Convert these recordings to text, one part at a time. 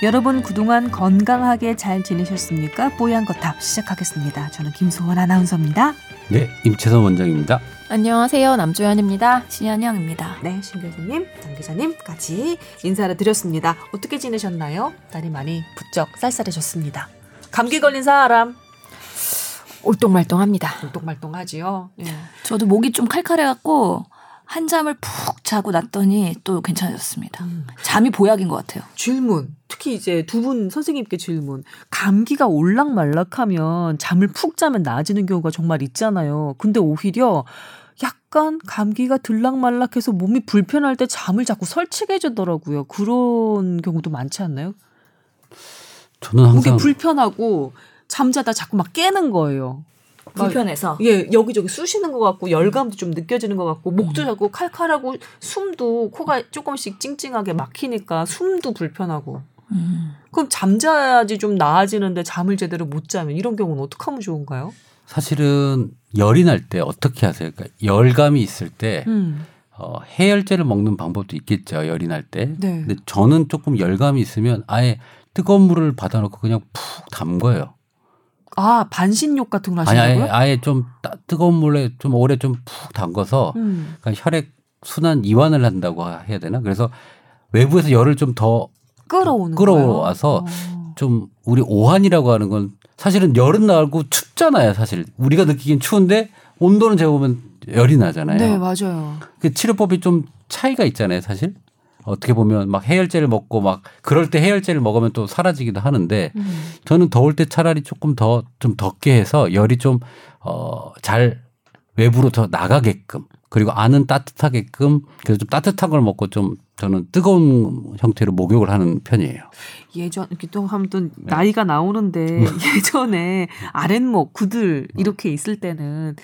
여러분 그동안 건강하게 잘 지내셨습니까? 뽀얀 거탑 시작하겠습니다. 저는 김소원 아나운서입니다. 네, 임채선 원장입니다. 안녕하세요. 남조연입니다. 신현영입니다. 네, 신 교수님, 장 기자님까지 인사를 드렸습니다. 어떻게 지내셨나요? 날이 많이 부쩍 쌀쌀해졌습니다. 감기 걸린 사람 올똥말똥합니다. 올똥말똥하지요. 예. 저도 목이 좀 칼칼해갖고 한 잠을 푹 자고 났더니 또 괜찮아졌습니다. 음. 잠이 보약인 것 같아요. 질문. 특히 이제 두 분 선생님께 질문. 감기가 올락말락하면 잠을 푹 자면 나아지는 경우가 정말 있잖아요. 근데 오히려 약간 감기가 들락말락해서 몸이 불편할 때 잠을 자꾸 설치게 해주더라고요. 그런 경우도 많지 않나요? 저는 항상 불편하고 잠자다 자꾸 막 깨는 거예요. 불편해서. 예, 여기저기 쑤시는 것 같고 열감도 좀 느껴지는 것 같고 목도 자꾸 칼칼하고 숨도 코가 조금씩 찡찡하게 막히니까 숨도 불편하고. 음. 그럼 잠자야지 좀 나아지는데 잠을 제대로 못 자면 이런 경우는 어떻게 하면 좋은가요? 사실은 열이 날 때 어떻게 하세요? 그러니까 열감이 있을 때 음. 어, 해열제를 먹는 방법도 있겠죠. 열이 날 때. 네. 근데 저는 조금 열감이 있으면 아예 뜨거운 물을 받아놓고 그냥 푹 담궈요. 아 반신욕 같은 걸 하신다고요? 아예, 아예 좀 따, 뜨거운 물에 좀 오래 좀 푹 담궈서 음. 그러니까 혈액 순환 이완을 한다고 해야 되나? 그래서 외부에서 열을 좀더좀 끌어오는 끌어와서? 어. 우리 오한이라고 하는 건 사실은 열은 나고 춥잖아요. 사실 우리가 느끼긴 추운데 온도는 재보면 열이 나잖아요. 네 맞아요. 그 치료법이 좀 차이가 있잖아요. 사실 어떻게 보면 막 해열제를 먹고 막 그럴 때 해열제를 먹으면 또 사라지기도 하는데 음. 저는 더울 때 차라리 조금 더 좀 덥게 해서 열이 좀 어 잘 외부로 더 나가게끔 그리고 안은 따뜻하게끔 그래서 좀 따뜻한 걸 먹고 좀 저는 뜨거운 형태로 목욕을 하는 편이에요. 예전 이렇게 또 하면 또 네. 나이가 나오는데 예전에 아랫목 구들 이렇게 있을 때는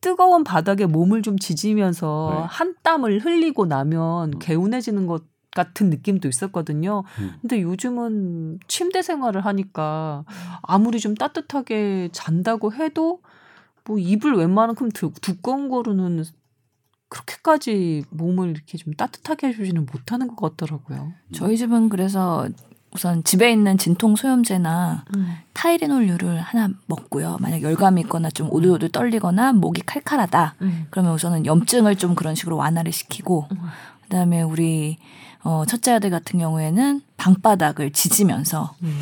뜨거운 바닥에 몸을 좀 지지면서 네. 한 땀을 흘리고 나면 개운해지는 것 같은 느낌도 있었거든요. 음. 근데 요즘은 침대 생활을 하니까 아무리 좀 따뜻하게 잔다고 해도 뭐 이불 웬만큼 두, 두꺼운 거로는 그렇게까지 몸을 이렇게 좀 따뜻하게 해주지는 못하는 것 같더라고요. 저희 집은 그래서 우선 집에 있는 진통 소염제나 타이레놀류를 하나 먹고요. 만약 열감이 있거나 좀 오들오들 떨리거나 목이 칼칼하다. 음. 그러면 우선은 염증을 좀 그런 식으로 완화를 시키고 음. 그다음에 우리 어, 첫째 아들 같은 경우에는 방바닥을 지지면서 음.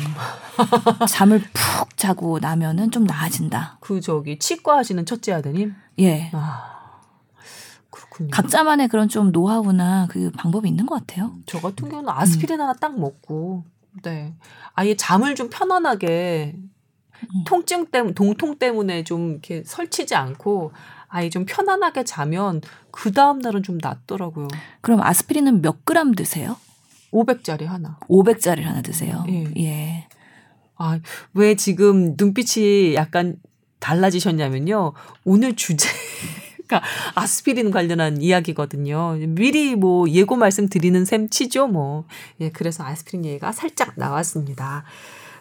잠을 푹 자고 나면은 좀 나아진다. 그 저기 치과 하시는 첫째 아드님. 예. 아 그렇군요. 각자만의 그런 좀 노하우나 그 방법이 있는 것 같아요. 저 같은 경우는 아스피린 하나 딱 먹고 네 아예 잠을 좀 편안하게 음. 통증 때문 동통 때문에 좀 이렇게 설치지 않고 아예 좀 편안하게 자면 그 다음 날은 좀 낫더라고요. 그럼 아스피린은 몇 그램 드세요? 500짜리 하나. 500짜리를 하나 드세요. 예. 예. 아 왜 지금 눈빛이 약간 달라지셨냐면요. 오늘 주제 가 아스피린 관련한 이야기거든요. 미리 뭐 예고 말씀 드리는 셈 치죠, 뭐. 예, 그래서 아스피린 얘기가 살짝 나왔습니다.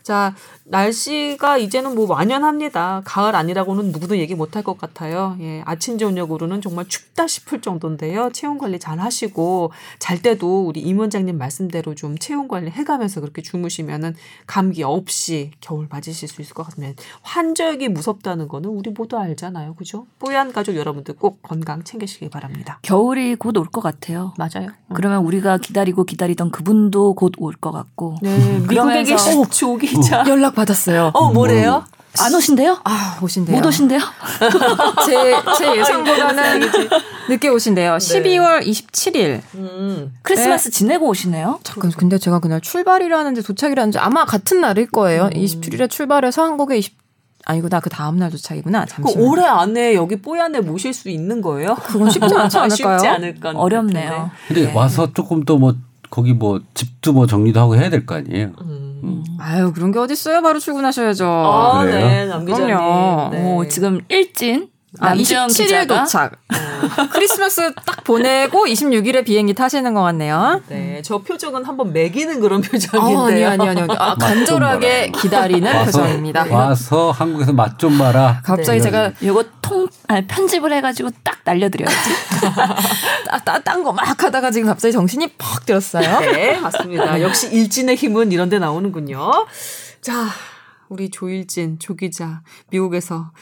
자, 날씨가 이제는 뭐 완연합니다. 가을 아니라고는 누구도 얘기 못할 것 같아요. 예, 아침 저녁으로는 정말 춥다 싶을 정도인데요. 체온 관리 잘 하시고 잘 때도 우리 임 원장님 말씀대로 좀 체온 관리 해가면서 그렇게 주무시면은 감기 없이 겨울 맞으실 수 있을 것 같습니다. 환절기 무섭다는 거는 우리 모두 알잖아요. 그죠? 뽀얀 가족 여러분들 꼭 건강 챙기시기 바랍니다. 겨울이 곧 올 것 같아요. 맞아요. 그러면 우리가 기다리고 기다리던 그분도 곧 올 것 같고. 네, 미국에 계신 조기자. 연락 받았어요. 어, 뭐래요? 안 오신대요? 아, 오신대요. 못 오신대요? 제, 제 예상보다는 늦게 오신대요. 12월 27일. 음. 크리스마스 지내고 오시네요? 잠깐, 근데 제가 그날 출발이라는지 도착이라는지 아마 같은 날일 거예요. 27일에 출발해서 한국에 20, 아니구나. 그 다음 날 도착이구나. 그 잠시만요. 올해 안에 여기 뽀얀에 모실 수 있는 거예요? 그건 쉽지 않지 않을까요? 쉽지 않을 건 어렵네요. 같은데. 근데 네. 와서 조금 또 뭐 거기 뭐 집도 뭐 정리도 하고 해야 될 거 아니에요. 음. 아유, 그런 게 어딨어요. 바로 출근하셔야죠. 아, 그래요? 네, 남 기자님. 그럼요. 네. 오, 지금 일진 아, 남주영 27일 기자가 도착. 크리스마스 딱 보내고 26일에 비행기 타시는 것 같네요. 네, 저 표정은 한번 매기는 그런 아, 표정인데요. 아니요, 아니요, 아니요. 아, 간절하게 기다리는 와서 표정입니다. 와서 한국에서 맛 좀 봐라. 갑자기 네. 제가 요거 통, 아니, 편집을 해가지고 딱 날려드려야지. 딴거 막 하다가 지금 갑자기 정신이 퍽 들었어요. 네, 맞습니다. 역시 일진의 힘은 이런 데 나오는군요. 자, 우리 조일진, 조 기자, 미국에서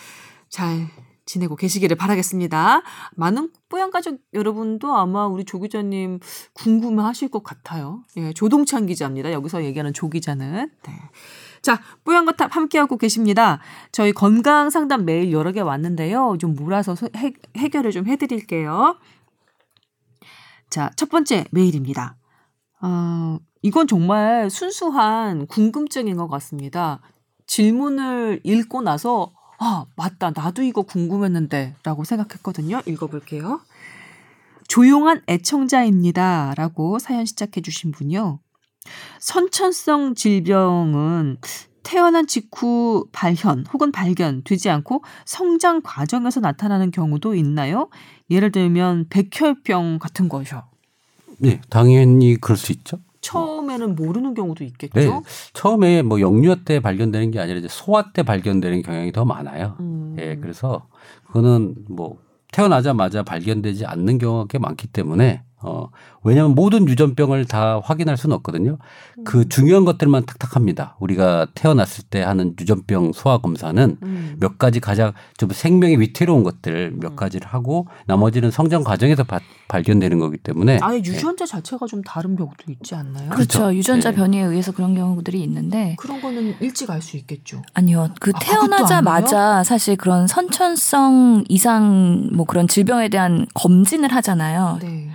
잘 지내고 계시기를 바라겠습니다. 많은 뽀얀 가족 여러분도 아마 우리 조 기자님 궁금해 하실 것 같아요. 예, 조동찬 기자입니다. 여기서 얘기하는 조 기자는. 네. 자, 뽀얀거탑 함께하고 계십니다. 저희 건강 상담 메일 여러 개 왔는데요. 좀 몰아서 해, 해결을 좀 해드릴게요. 자, 첫 번째 메일입니다. 어, 이건 정말 순수한 궁금증인 것 같습니다. 질문을 읽고 나서 아, 맞다. 나도 이거 궁금했는데 라고 생각했거든요. 읽어볼게요. 조용한 애청자입니다. 라고 사연 시작해 주신 분이요. 선천성 질병은 태어난 직후 발현 혹은 발견되지 않고 성장 과정에서 나타나는 경우도 있나요? 예를 들면 백혈병 같은 거죠. 네, 당연히 그럴 수 있죠. 처음에는 모르는 경우도 있겠죠. 네, 처음에 뭐 영유아 때 발견되는 게 아니라 이제 소아 때 발견되는 경향이 더 많아요. 음. 예, 그래서 그거는 뭐 태어나자마자 발견되지 않는 경우가 꽤 많기 때문에 어, 왜냐하면 모든 유전병을 다 확인할 수는 없거든요. 그 음. 중요한 것들만 탁탁합니다. 우리가 태어났을 때 하는 유전병 소화 검사는 음. 몇 가지 가장 좀 생명이 위태로운 것들 몇 음. 가지를 하고 나머지는 성장 과정에서 바, 발견되는 거기 때문에 아예 유전자 자체가 좀 다른 경우도 있지 않나요? 그렇죠. 그렇죠. 유전자 네. 변이에 의해서 그런 경우들이 있는데 그런 거는 일찍 알 수 있겠죠. 아니요. 그 아, 태어나자마자 사실 그런 선천성 이상 뭐 그런 질병에 대한 검진을 하잖아요. 네.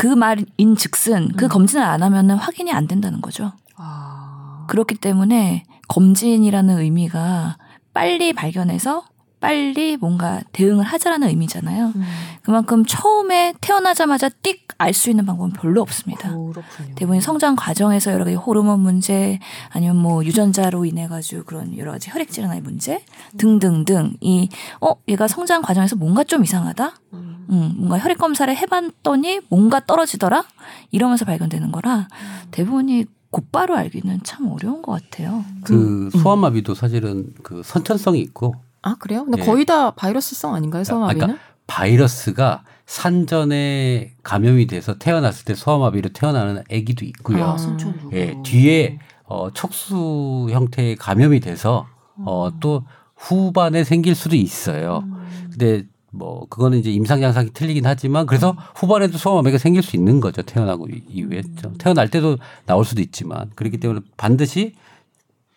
그 말인 즉슨 그 음. 검진을 안 하면은 확인이 안 된다는 거죠. 아. 그렇기 때문에 검진이라는 의미가 빨리 발견해서 빨리 뭔가 대응을 하자라는 의미잖아요. 음. 그만큼 처음에 태어나자마자 띡 알 수 있는 방법은 별로 없습니다. 그렇군요. 대부분 성장 과정에서 여러 가지 호르몬 문제 아니면 뭐 유전자로 인해 가지고 그런 여러 가지 혈액 질환의 문제 등등등 이어 얘가 성장 과정에서 뭔가 좀 이상하다. 음. 음, 뭔가 혈액 검사를 해봤더니 뭔가 떨어지더라 이러면서 발견되는 거라 대부분이 곧바로 알기는 참 어려운 것 같아요. 그 소아마비도 사실은 그 선천성이 있고 아 그래요? 근데 예. 거의 다 바이러스성 아닌가요, 소아마비는? 그러니까 바이러스가 산전에 감염이 돼서 태어났을 때 소아마비로 태어나는 아기도 있고요. 아, 선천적으로. 예, 뒤에 어, 척수 형태의 감염이 돼서 어, 또 후반에 생길 수도 있어요. 음. 근데 뭐 그거는 이제 임상 양상이 틀리긴 하지만 그래서 후반에도 소아마비가 생길 수 있는 거죠. 태어나고 이- 이후에 음. 태어날 때도 나올 수도 있지만 그렇기 때문에 반드시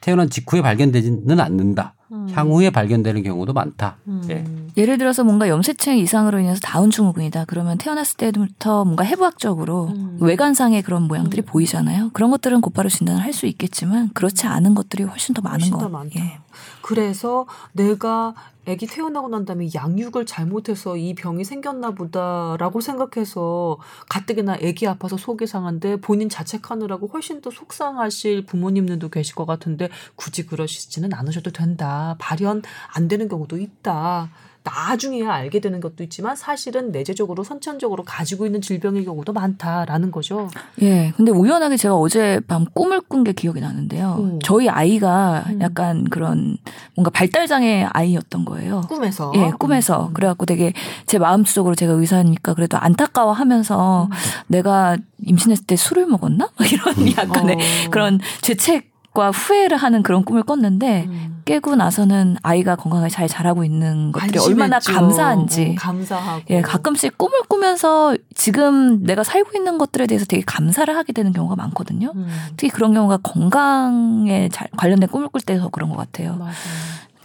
태어난 직후에 발견되지는 않는다. 음. 향후에 발견되는 경우도 많다. 예. 예를 들어서 뭔가 염색체 이상으로 인해서 다운 증후군이다. 그러면 태어났을 때부터 뭔가 해부학적으로 음. 외관상의 그런 모양들이 보이잖아요. 그런 것들은 곧바로 진단을 할 수 있겠지만 그렇지 않은 것들이 훨씬 더 많은. 많다. 예. 그래서 내가 아기 태어나고 난 다음에 양육을 잘못해서 이 병이 생겼나 보다라고 생각해서 가뜩이나 아기 아파서 속이 상한데 본인 자책하느라고 훨씬 더 속상하실 부모님들도 계실 것 같은데 굳이 그러시지는 않으셔도 된다. 발현 안 되는 경우도 있다. 나중에야 알게 되는 것도 있지만 사실은 내재적으로 선천적으로 가지고 있는 질병의 경우도 많다라는 거죠. 예. 근데 우연하게 제가 어제 밤 꿈을 꾼 게 기억이 나는데요. 음. 저희 아이가 음. 약간 그런 뭔가 발달 장애 아이였던 거예요. 꿈에서. 예, 꿈에서. 음. 그래 갖고 되게 제 마음속으로 제가 의사니까 그래도 안타까워 하면서 음. 내가 임신했을 때 술을 먹었나? 막 이런 약간의 어. 그런 죄책 과 후회를 하는 그런 꿈을 꿨는데 음. 깨고 나서는 아이가 건강하게 잘 자라고 있는 것들이 얼마나 안심했죠. 감사한지. 어, 감사하고. 예, 가끔씩 꿈을 꾸면서 지금 내가 살고 있는 것들에 대해서 되게 감사를 하게 되는 경우가 많거든요. 음. 특히 그런 경우가 건강에 잘 관련된 꿈을 꿀 때서 그런 것 같아요. 맞아요.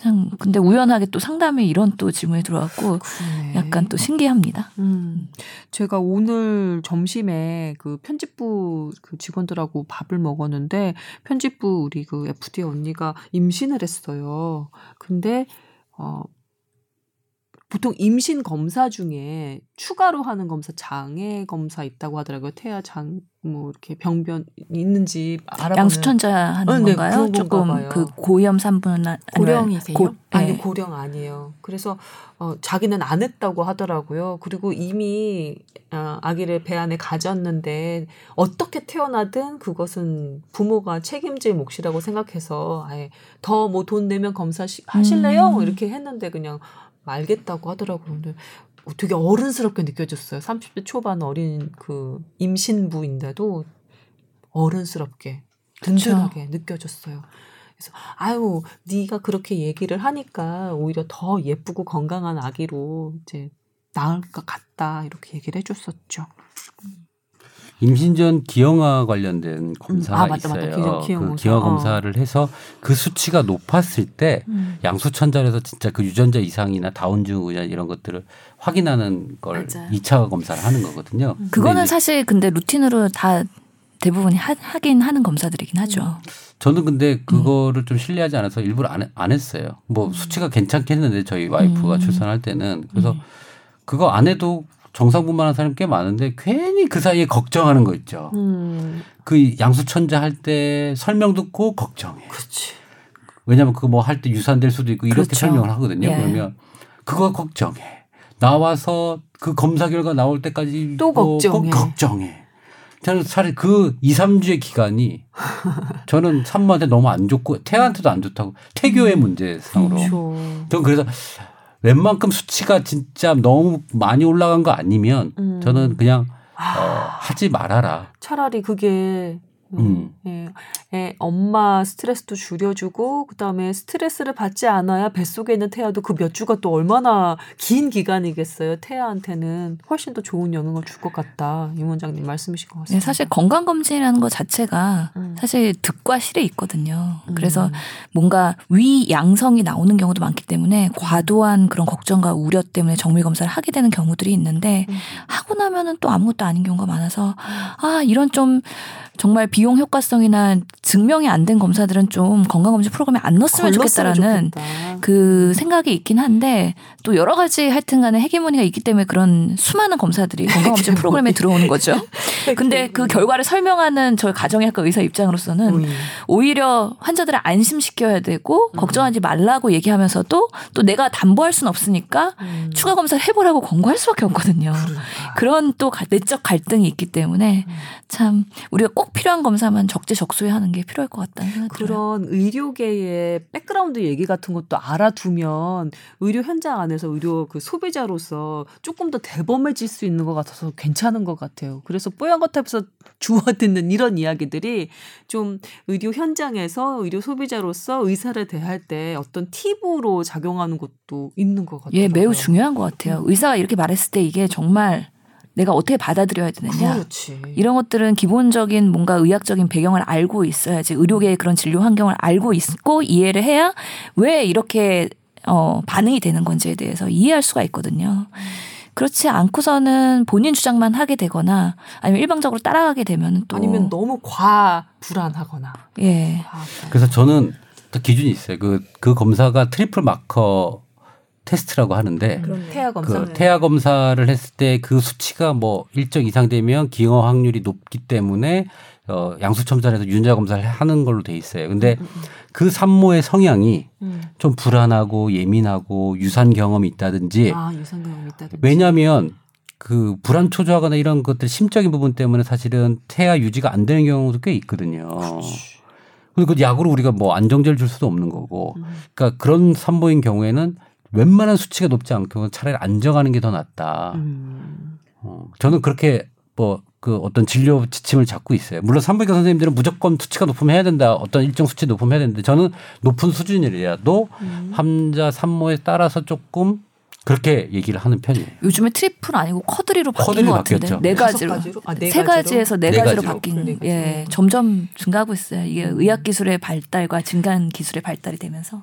그냥 근데 우연하게 또 상담에 이런 또 질문이 들어왔고 그러네. 약간 또 신기합니다. 음. 제가 오늘 점심에 그 편집부 그 직원들하고 밥을 먹었는데 편집부 우리 그 FD 언니가 임신을 했어요. 근데 어 보통 임신 검사 중에 추가로 하는 검사 장애 검사 있다고 하더라고요. 태아 장 뭐 이렇게 병변 있는지 알아보는 양수천자 하는 어, 네, 건가요? 조금 봐요. 그 고염 산분 고령이세요? 고, 아니 네. 고령 아니에요. 그래서 어, 자기는 안 했다고 하더라고요. 그리고 이미 어, 아기를 배 안에 가졌는데 어떻게 태어나든 그것은 부모가 책임질 몫이라고 생각해서 아예 더 뭐 돈 내면 검사 시- 하실래요? 음. 이렇게 했는데 그냥 알겠다고 하더라고요. 근데 어, 되게 어른스럽게 느껴졌어요. 30대 초반 어린 그 임신부인데도 어른스럽게 든든하게 느껴졌어요. 그래서 아유 네가 그렇게 얘기를 하니까 오히려 더 예쁘고 건강한 아기로 이제 나을 것 같다 이렇게 얘기를 해줬었죠. 임신 전 기형아 관련된 검사가 아, 맞다, 맞다. 있어요. 기형- 그. 기형아 어. 검사를 해서 그 수치가 높았을 때 음. 양수천절에서 진짜 그 유전자 이상이나 다운증 의자 이런 것들을 확인하는 걸 맞아요. 이차 검사를 하는 거거든요. 근데 그거는 사실 근데 루틴으로 다 대부분이 하, 하긴 하는 검사들이긴 하죠. 저는 근데 그거를 좀 신뢰하지 않아서 일부러 안, 해- 안 했어요. 뭐 수치가 괜찮겠는데 저희 와이프가 음. 출산할 때는 그래서 그거 안 해도 정상분만한 사람이 꽤 많은데 괜히 그 사이에 걱정하는 거 있죠. 음, 그 양수천자 할 때 설명 듣고 걱정해. 그렇지. 왜냐하면 그거 뭐 할 때 유산될 수도 있고 이렇게 그렇죠. 설명을 하거든요. 예. 그러면 그거 걱정해. 나와서 그 검사 결과 나올 때까지 또 뭐 걱정해. 꼭 걱정해. 저는 차라리 그 2, 3주의 기간이 저는 산모한테 너무 안 좋고 태아한테도 안 좋다고 태교의 문제상으로. 그렇죠. 저는 그래서 웬만큼 수치가 진짜 너무 많이 올라간 거 아니면 음. 저는 그냥 어, 아, 하지 말아라. 차라리 그게 음, 음. 예, 예, 엄마 스트레스도 줄여주고 그다음에 스트레스를 받지 않아야 뱃속에 있는 태아도 그 몇 주가 또 얼마나 긴 기간이겠어요. 태아한테는 훨씬 더 좋은 영향을 줄 것 같다. 임 원장님 말씀이신 것 네, 같습니다. 사실 건강 검진이라는 것 자체가 음. 사실 득과 실이 있거든요. 음. 그래서 뭔가 위 양성이 나오는 경우도 많기 때문에 과도한 그런 걱정과 우려 때문에 정밀 검사를 하게 되는 경우들이 있는데 음. 하고 나면은 또 아무것도 아닌 경우가 많아서 아 이런 좀 정말 비용 효과성이나 증명이 안 된 검사들은 좀 건강검진 프로그램에 안 넣었으면 좋겠다라는 좋겠다. 그 생각이 있긴 한데 또 여러 가지 하여튼 간에 헤게모니가 있기 때문에 그런 수많은 검사들이 건강검진 프로그램에 들어오는 거죠. 근데 그 결과를 설명하는 저희 가정의학과 의사 입장으로서는 음. 오히려 환자들을 안심시켜야 되고 걱정하지 말라고 얘기하면서도 또 내가 담보할 수는 없으니까 음. 추가 검사를 해보라고 권고할 수밖에 없거든요. 그러니까. 그런 또 가- 내적 갈등이 있기 때문에 음. 참 우리가 꼭 필요한 검사만 적재적소에 하는 게 필요할 것 같다는 생각이 들어요. 그런 의료계의 background 얘기 같은 것도 알아두면 의료 현장 안에서 의료 그 소비자로서 조금 더 대범해질 수 있는 것 같아서 괜찮은 것 같아요. 그래서 뽀얀 거탑에서 주워 듣는 이런 이야기들이 좀 의료 현장에서 의료 소비자로서 의사를 대할 때 어떤 팁으로 작용하는 것도 있는 것 같아요. 예, 매우 중요한 것 같아요. 의사가 이렇게 말했을 때 이게 정말 내가 어떻게 받아들여야 되느냐. 그렇지. 이런 것들은 기본적인 뭔가 의학적인 배경을 알고 있어야지 의료계의 그런 진료 환경을 알고 있고 이해를 해야 왜 이렇게 어 반응이 되는 건지에 대해서 이해할 수가 있거든요. 그렇지 않고서는 본인 주장만 하게 되거나 아니면 일방적으로 따라가게 되면 또 아니면 너무 과 불안하거나. 예. 과 불안. 그래서 저는 또 기준이 있어요. 그, 그 검사가 triple marker test라고 하는데 태아 검사. 그 태아 검사를 했을 때 그 수치가 뭐 일정 이상 되면 기형 확률이 높기 때문에 어 양수 천자해서 유전자 검사를 하는 걸로 돼 있어요. 근데 그 산모의 성향이 음. 좀 불안하고 예민하고 유산 경험이 있다든지 아 유산 경험 있다든지. 왜냐하면 그 불안 초조하거나 이런 것들 심적인 부분 때문에 사실은 태아 유지가 안 되는 경우도 꽤 있거든요. 그리고 그 약으로 우리가 뭐 안정제를 줄 수도 없는 거고. 음. 그러니까 그런 산모인 경우에는 웬만한 수치가 높지 않고 차라리 안정하는 게 더 낫다. 음. 어, 저는 그렇게 뭐 그 어떤 진료 지침을 잡고 있어요. 물론 산부인과 선생님들은 무조건 수치가 높으면 해야 된다. 어떤 일정 수치 높으면 해야 되는데 저는 높은 수준이라도 음. 환자 산모에 따라서 조금 그렇게 얘기를 하는 편이에요. 요즘에 triple 아니고 quad로 바뀐 quad로 것 같은데 바뀌었죠. 네 가지로 가지로? 아, 네세 가지로? 가지에서 네, 네 가지로 가지로. 바뀐 그러니까. 예 점점 증가하고 있어요. 이게 의학 기술의 발달과 진단 기술의 발달이 되면서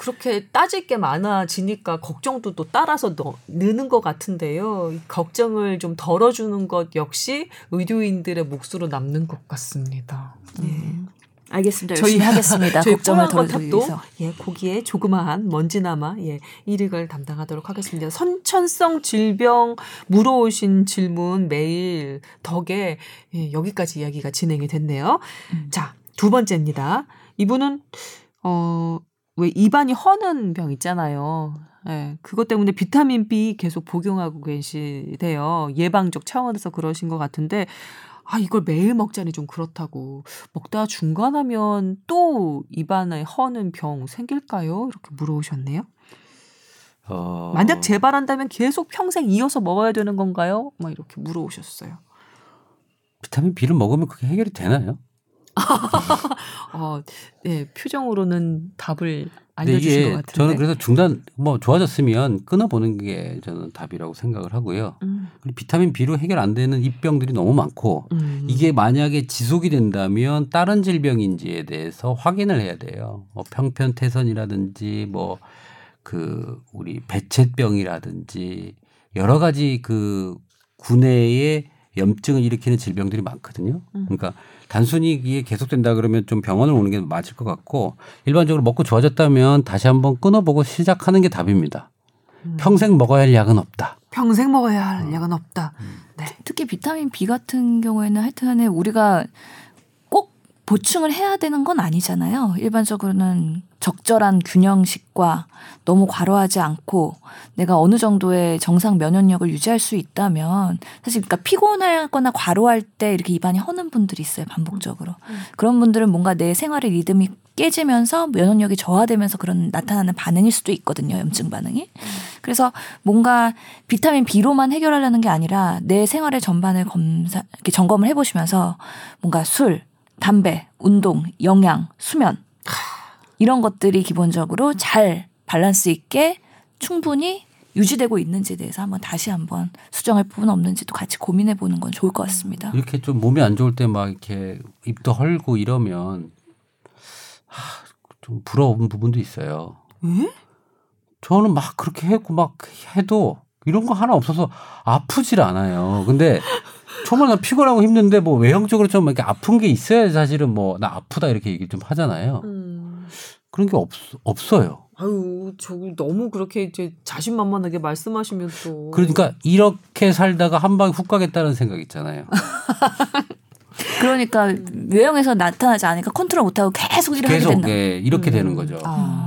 그렇게 따질 게 많아지니까 걱정도 또 따라서 너, 느는 것 같은데요. 이 걱정을 좀 덜어주는 것 역시 의료인들의 몫으로 남는 것 같습니다. 음. 알겠습니다. 열심히 하겠습니다. 저희 걱정을 덜어드리기. 예, 거기에 조그마한 먼지나마 예, 일익을 담당하도록 하겠습니다. 선천성 질병 물어오신 질문 메일 덕에 예, 여기까지 이야기가 진행이 됐네요. 음. 자, 두 번째입니다. 이분은 어, 왜 입안이 허는 병 있잖아요. 예, 그것 때문에 비타민 B 계속 복용하고 계시대요. 예방적 차원에서 그러신 것 같은데, 아, 이걸 매일 먹자니 좀 그렇다고. 먹다 중간하면 또 입안에 허는 병 생길까요? 이렇게 물어오셨네요. 어, 만약 재발한다면 계속 평생 이어서 먹어야 되는 건가요? 막 이렇게 물어오셨어요. 비타민 B를 먹으면 그게 해결이 되나요? 어, 네, 표정으로는 답을 알려주신 것 같은데. 저는 그래서 중단 뭐 좋아졌으면 끊어보는 게 저는 답이라고 생각을 하고요. 음, 그리고 비타민 B로 해결 안 되는 입병들이 너무 많고 음. 이게 만약에 지속이 된다면 다른 질병인지에 대해서 확인을 해야 돼요. 뭐 평편태선이라든지 뭐 그 우리 배체병이라든지 여러 가지 그 구내에 염증을 일으키는 질병들이 많거든요. 음. 그러니까 단순히 이게 계속된다 그러면 좀 병원을 오는 게 맞을 것 같고 일반적으로 먹고 좋아졌다면 다시 한번 끊어보고 시작하는 게 답입니다. 음. 평생 먹어야 할 약은 없다. 평생 먹어야 할 약은 없다. 음. 네. 특히 비타민 B 같은 경우에는 하여튼간에 우리가 꼭 보충을 해야 되는 건 아니잖아요. 일반적으로는 적절한 균형식과 너무 과로하지 않고 내가 어느 정도의 정상 면역력을 유지할 수 있다면 사실 그러니까 피곤하거나 과로할 때 이렇게 입안이 허는 분들이 있어요 반복적으로. 그런 분들은 뭔가 내 생활의 리듬이 깨지면서 면역력이 저하되면서 그런 나타나는 반응일 수도 있거든요 염증 반응이. 그래서 뭔가 비타민 B로만 해결하려는 게 아니라 내 생활의 전반을 검사 이렇게 점검을 해보시면서 뭔가 술, 담배, 운동, 영양, 수면 이런 것들이 기본적으로 잘 밸런스 있게 충분히 유지되고 있는지에 대해서 한번 다시 한번 수정할 부분 없는지도 같이 고민해 보는 건 좋을 것 같습니다. 이렇게 좀 몸이 안 좋을 때 막 이렇게 입도 헐고 이러면 하, 좀 부러운 부분도 있어요. 예? 저는 막 그렇게 했고 막 해도 이런 거 하나 없어서 아프질 않아요. 근데 정말 나 피곤하고 힘든데 뭐 외형적으로 좀 이렇게 아픈 게 있어야 사실은 뭐 나 아프다 이렇게 얘기 좀 하잖아요. 음. 그런 게 없, 없어요. 아유, 저 너무 그렇게 이제 자신만만하게 말씀하시면 또. 그러니까 이렇게 살다가 한 방에 훅 가겠다는 생각 있잖아요. 그러니까 외형에서 나타나지 않으니까 컨트롤 못하고 계속 하게 계속 된다. 예, 이렇게 음. 되는 거죠. 아.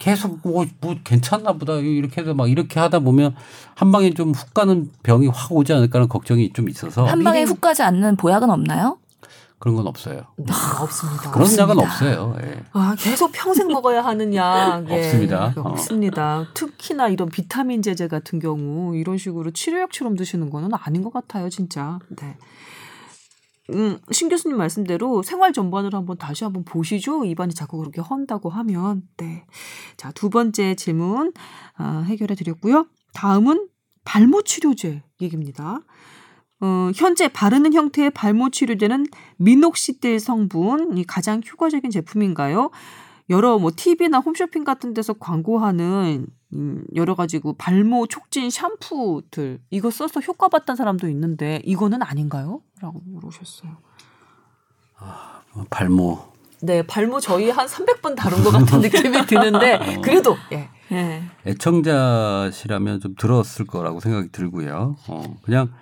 계속 뭐, 뭐 괜찮나 보다 이렇게 해서 막 이렇게 하다 보면 한 방에 좀 훅 가는 병이 확 오지 않을까라는 걱정이 좀 있어서 한 방에 훅 가지 않는 보약은 없나요? 그런 건 없어요. 네, 없습니다. 그런 약은 없습니다. 없어요. 예. 아, 계속 평생 먹어야 하는 약. 예, 없습니다. 그 어. 없습니다. 특히나 이런 비타민 제제 같은 경우 이런 식으로 치료약처럼 드시는 거는 아닌 것 같아요, 진짜. 네. 음, 신 교수님 말씀대로 생활 전반을 한번 다시 한번 보시죠. 입안이 자꾸 그렇게 헌다고 하면. 네. 자, 두 번째 질문 아, 해결해 드렸고요. 다음은 발모 치료제 얘기입니다. 어, 현재 바르는 형태의 발모 치료제는 미녹시딜 성분이 가장 효과적인 제품인가요? 여러 뭐 TV나 홈쇼핑 같은 데서 광고하는 음, 여러 가지 그 발모 촉진 샴푸들 이거 써서 효과 봤던 사람도 있는데 이거는 아닌가요? 라고 물으셨어요. 어, 발모. 네, 발모 저희 한 300번 다룬 것 같은 느낌이 드는데 그래도 예. 예. 애청자시라면 좀 들었을 거라고 생각이 들고요. 어, 그냥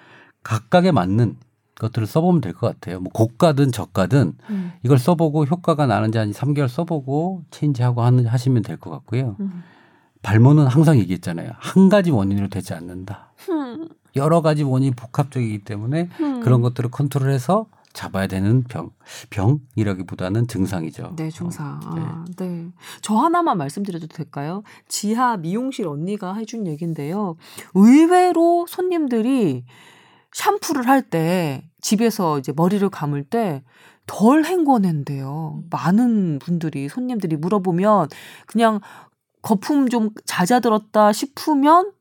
각각에 맞는 것들을 써보면 될 것 같아요. 뭐 고가든 저가든 음. 이걸 써보고 효과가 나는지 한 3개월 써보고 체인지하고 하는 하시면 될 것 같고요. 음. 발모는 항상 얘기했잖아요. 한 가지 원인으로 되지 않는다. 음. 여러 가지 원인이 복합적이기 때문에 음. 그런 것들을 컨트롤해서 잡아야 되는 병, 병이라기보다는 증상이죠. 네, 중사. 어, 아, 네. 저 하나만 말씀드려도 될까요? 지하 미용실 언니가 해준 얘기인데요. 의외로 손님들이 샴푸를 할 때 집에서 이제 머리를 감을 때 덜 헹궈낸대요. 많은 분들이 손님들이 물어보면 그냥 거품 좀 잦아들었다 싶으면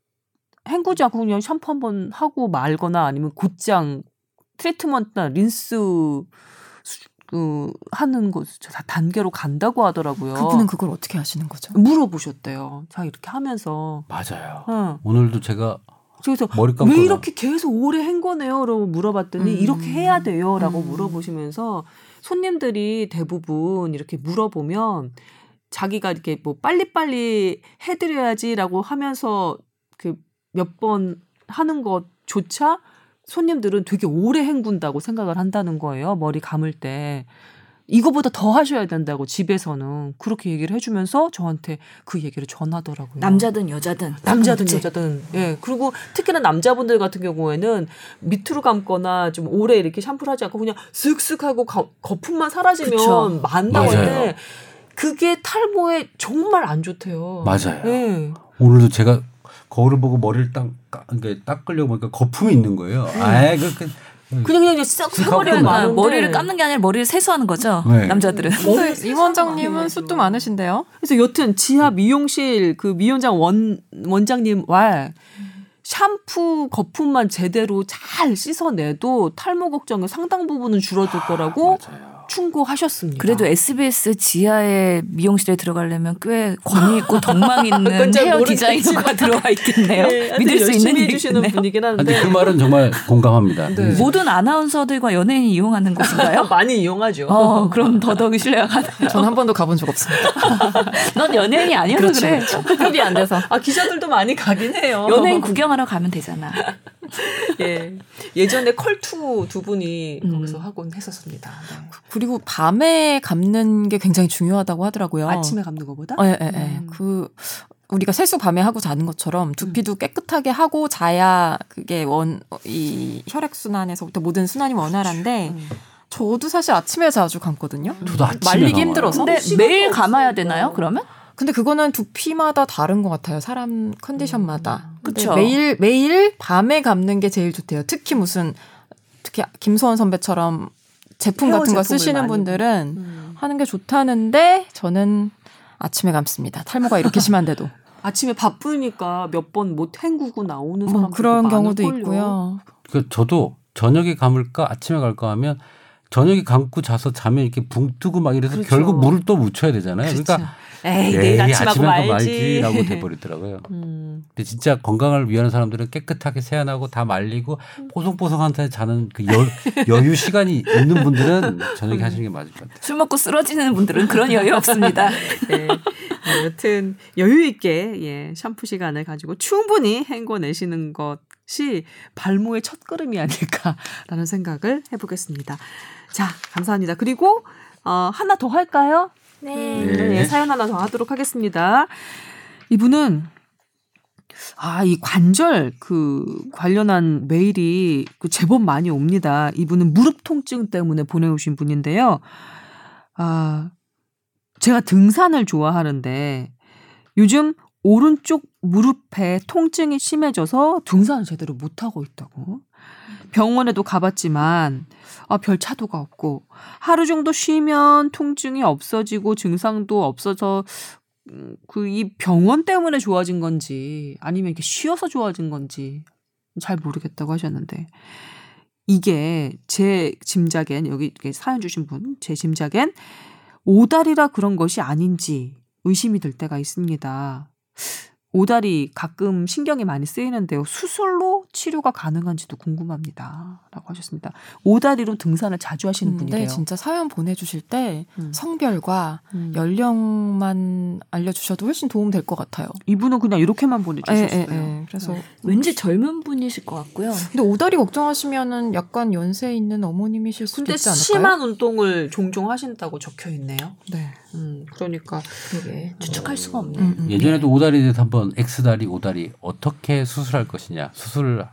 헹구지 않고 그냥 샴푸 한 번 하고 말거나 아니면 곧장 트리트먼트나 린스 수- 그 하는 것다 단계로 간다고 하더라고요. 그분은 그걸 어떻게 하시는 거죠? 물어보셨대요. 자 이렇게 하면서. 맞아요. 응. 오늘도 제가 그래서 머리 감고 왜 이렇게 계속 오래 헹궈내요?라고 물어봤더니 음. 이렇게 해야 돼요.라고 음. 물어보시면서 손님들이 대부분 이렇게 물어보면 자기가 이렇게 뭐 빨리빨리 해드려야지라고 하면서 그 몇 번 하는 것조차 손님들은 되게 오래 헹군다고 생각을 한다는 거예요. 머리 감을 때. 이거보다 더 하셔야 된다고 집에서는 그렇게 얘기를 해주면서 저한테 그 얘기를 전하더라고요. 남자든 여자든 남자든 상관없지. 여자든 예 그리고 특히나 남자분들 같은 경우에는 밑으로 감거나 좀 오래 이렇게 샴푸를 하지 않고 그냥 슥슥 하고 거, 거품만 사라지면. 만다고. 하는데 그게 탈모에 정말 안 좋대요. 맞아요. 예. 오늘도 제가 거울을 보고 머리를 딱 까- 그러니까 닦으려고 보니까 거품이 있는 거예요. 아이 그, 그 그냥 그냥 이제 싹그 세버리는 아, 많은데. 머리를 감는 게 아니라 머리를 세수하는 거죠. 네. 남자들은. 근데 이 원장님은 숱도 많으신데요. 그래서 여튼 지하 미용실 그 미용장 원 원장님과 샴푸 거품만 제대로 잘 씻어내도 탈모 걱정의 상당 부분은 줄어들 거라고 충고하셨습니다. 그래도 SBS 지하의 미용실에 들어가려면 꽤 권위 있고 덕망 있는 헤어. 디자이너가 들어와 있겠네요. 네, 믿을 수 있는 해주시는. 분이긴 한데 그 말은 정말 공감합니다. 네. 모든 아나운서들과 연예인이 이용하는 곳인가요? 많이 이용하죠. 어, 그럼 더더욱 신뢰가 가네요. 전 한 번도 가본 적 없습니다. 넌 연예인이 아니어서 그래. 흡입이 안 돼서. 아 기자들도 많이 가긴 해요. 연예인 구경하러 가면 되잖아. 예. 예전에 컬투 두 분이 음. 거기서 하곤 했었습니다. 네. 그리고 밤에 감는 게 굉장히 중요하다고 하더라고요. 아침에 감는 것보다? 예, 예, 예. 음. 그 우리가 세수 밤에 하고 자는 것처럼 두피도 깨끗하게 하고 자야 그게 원 이 혈액 순환에서부터 모든 순환이 원활한데 음. 저도 사실 아침에 자주 감거든요. 저도 아침에 말리기 감아요. 힘들어서. 근데 매일 감아야. 되나요? 그러면? 근데 그거는 두피마다 다른 것 같아요. 사람 컨디션마다. 음. 근데 그쵸. 매일 매일 밤에 감는 게 제일 좋대요. 특히 무슨 특히 김소원 선배처럼 제품 같은 거 쓰시는 많이. 분들은 음. 하는 게 좋다는데 저는 아침에 감습니다. 탈모가 이렇게 심한데도 아침에 바쁘니까 몇 번 못 헹구고 나오는 뭐 사람도 그런 경우도 있고요. 그 저도 저녁에 감을까 아침에 갈까 하면 저녁에 감고 자서 자면 이렇게 붕 뜨고 막 이래서 그렇죠. 결국 물을 또 묻혀야 되잖아요. 그러니까 에이 내일 아침 하고 아침에 말지. 말지 라고 돼버리더라고요. 음. 근데 진짜 건강을 위하는 사람들은 깨끗하게 세안하고 다 말리고 뽀송뽀송한 데 자는 그 여, 여유 시간이 있는 분들은 저녁에 하시는 게 맞을 것 같아요. 술 먹고 쓰러지는 분들은 그런 여유 없습니다. 예. 네, 여튼 여유 있게 예, 샴푸 시간을 가지고 충분히 헹궈내시는 것이 발모의 첫 걸음이 아닐까라는 생각을 해보겠습니다. 자, 감사합니다. 그리고 어, 하나 더 할까요? 네. 네. 사연 하나 더 하도록 하겠습니다. 이분은 아, 이 관절 그 관련한 메일이 그 제법 많이 옵니다. 이분은 무릎 통증 때문에 보내오신 분인데요. 아, 제가 등산을 좋아하는데 요즘 오른쪽 무릎에 통증이 심해져서 등산을 제대로 못하고 있다고. 병원에도 가봤지만 아, 별 차도가 없고 하루 정도 쉬면 통증이 없어지고 증상도 없어져 그이 병원 때문에 좋아진 건지 아니면 이렇게 쉬어서 좋아진 건지 잘 모르겠다고 하셨는데 이게 제 짐작엔 여기 사연 주신 분 제 짐작엔 오다리라 그런 것이 아닌지 의심이 들 때가 있습니다. 오다리 가끔 신경이 많이 쓰이는데요. 수술로 치료가 가능한지도 궁금합니다. 라고 하셨습니다. 오다리로 등산을 자주 하시는 근데 분이래요. 진짜 사연 보내주실 때 음. 성별과 음. 연령만 알려주셔도 훨씬 도움 될 것 같아요. 이분은 그냥 이렇게만 예, 보내주셨어요. 예, 예. 그래서 왠지 젊은 분이실 것 같고요. 근데 오다리 걱정하시면은 약간 연세 있는 어머님이실 수도 근데 있지 않을까요? 심한 운동을 종종 하신다고 적혀 있네요. 네. 음, 그러니까 그러게 추측할 수가 없네. 음, 음. 예전에도 오다리에 대해서 한번 X다리, 오다리 어떻게 수술할 것이냐, 수술을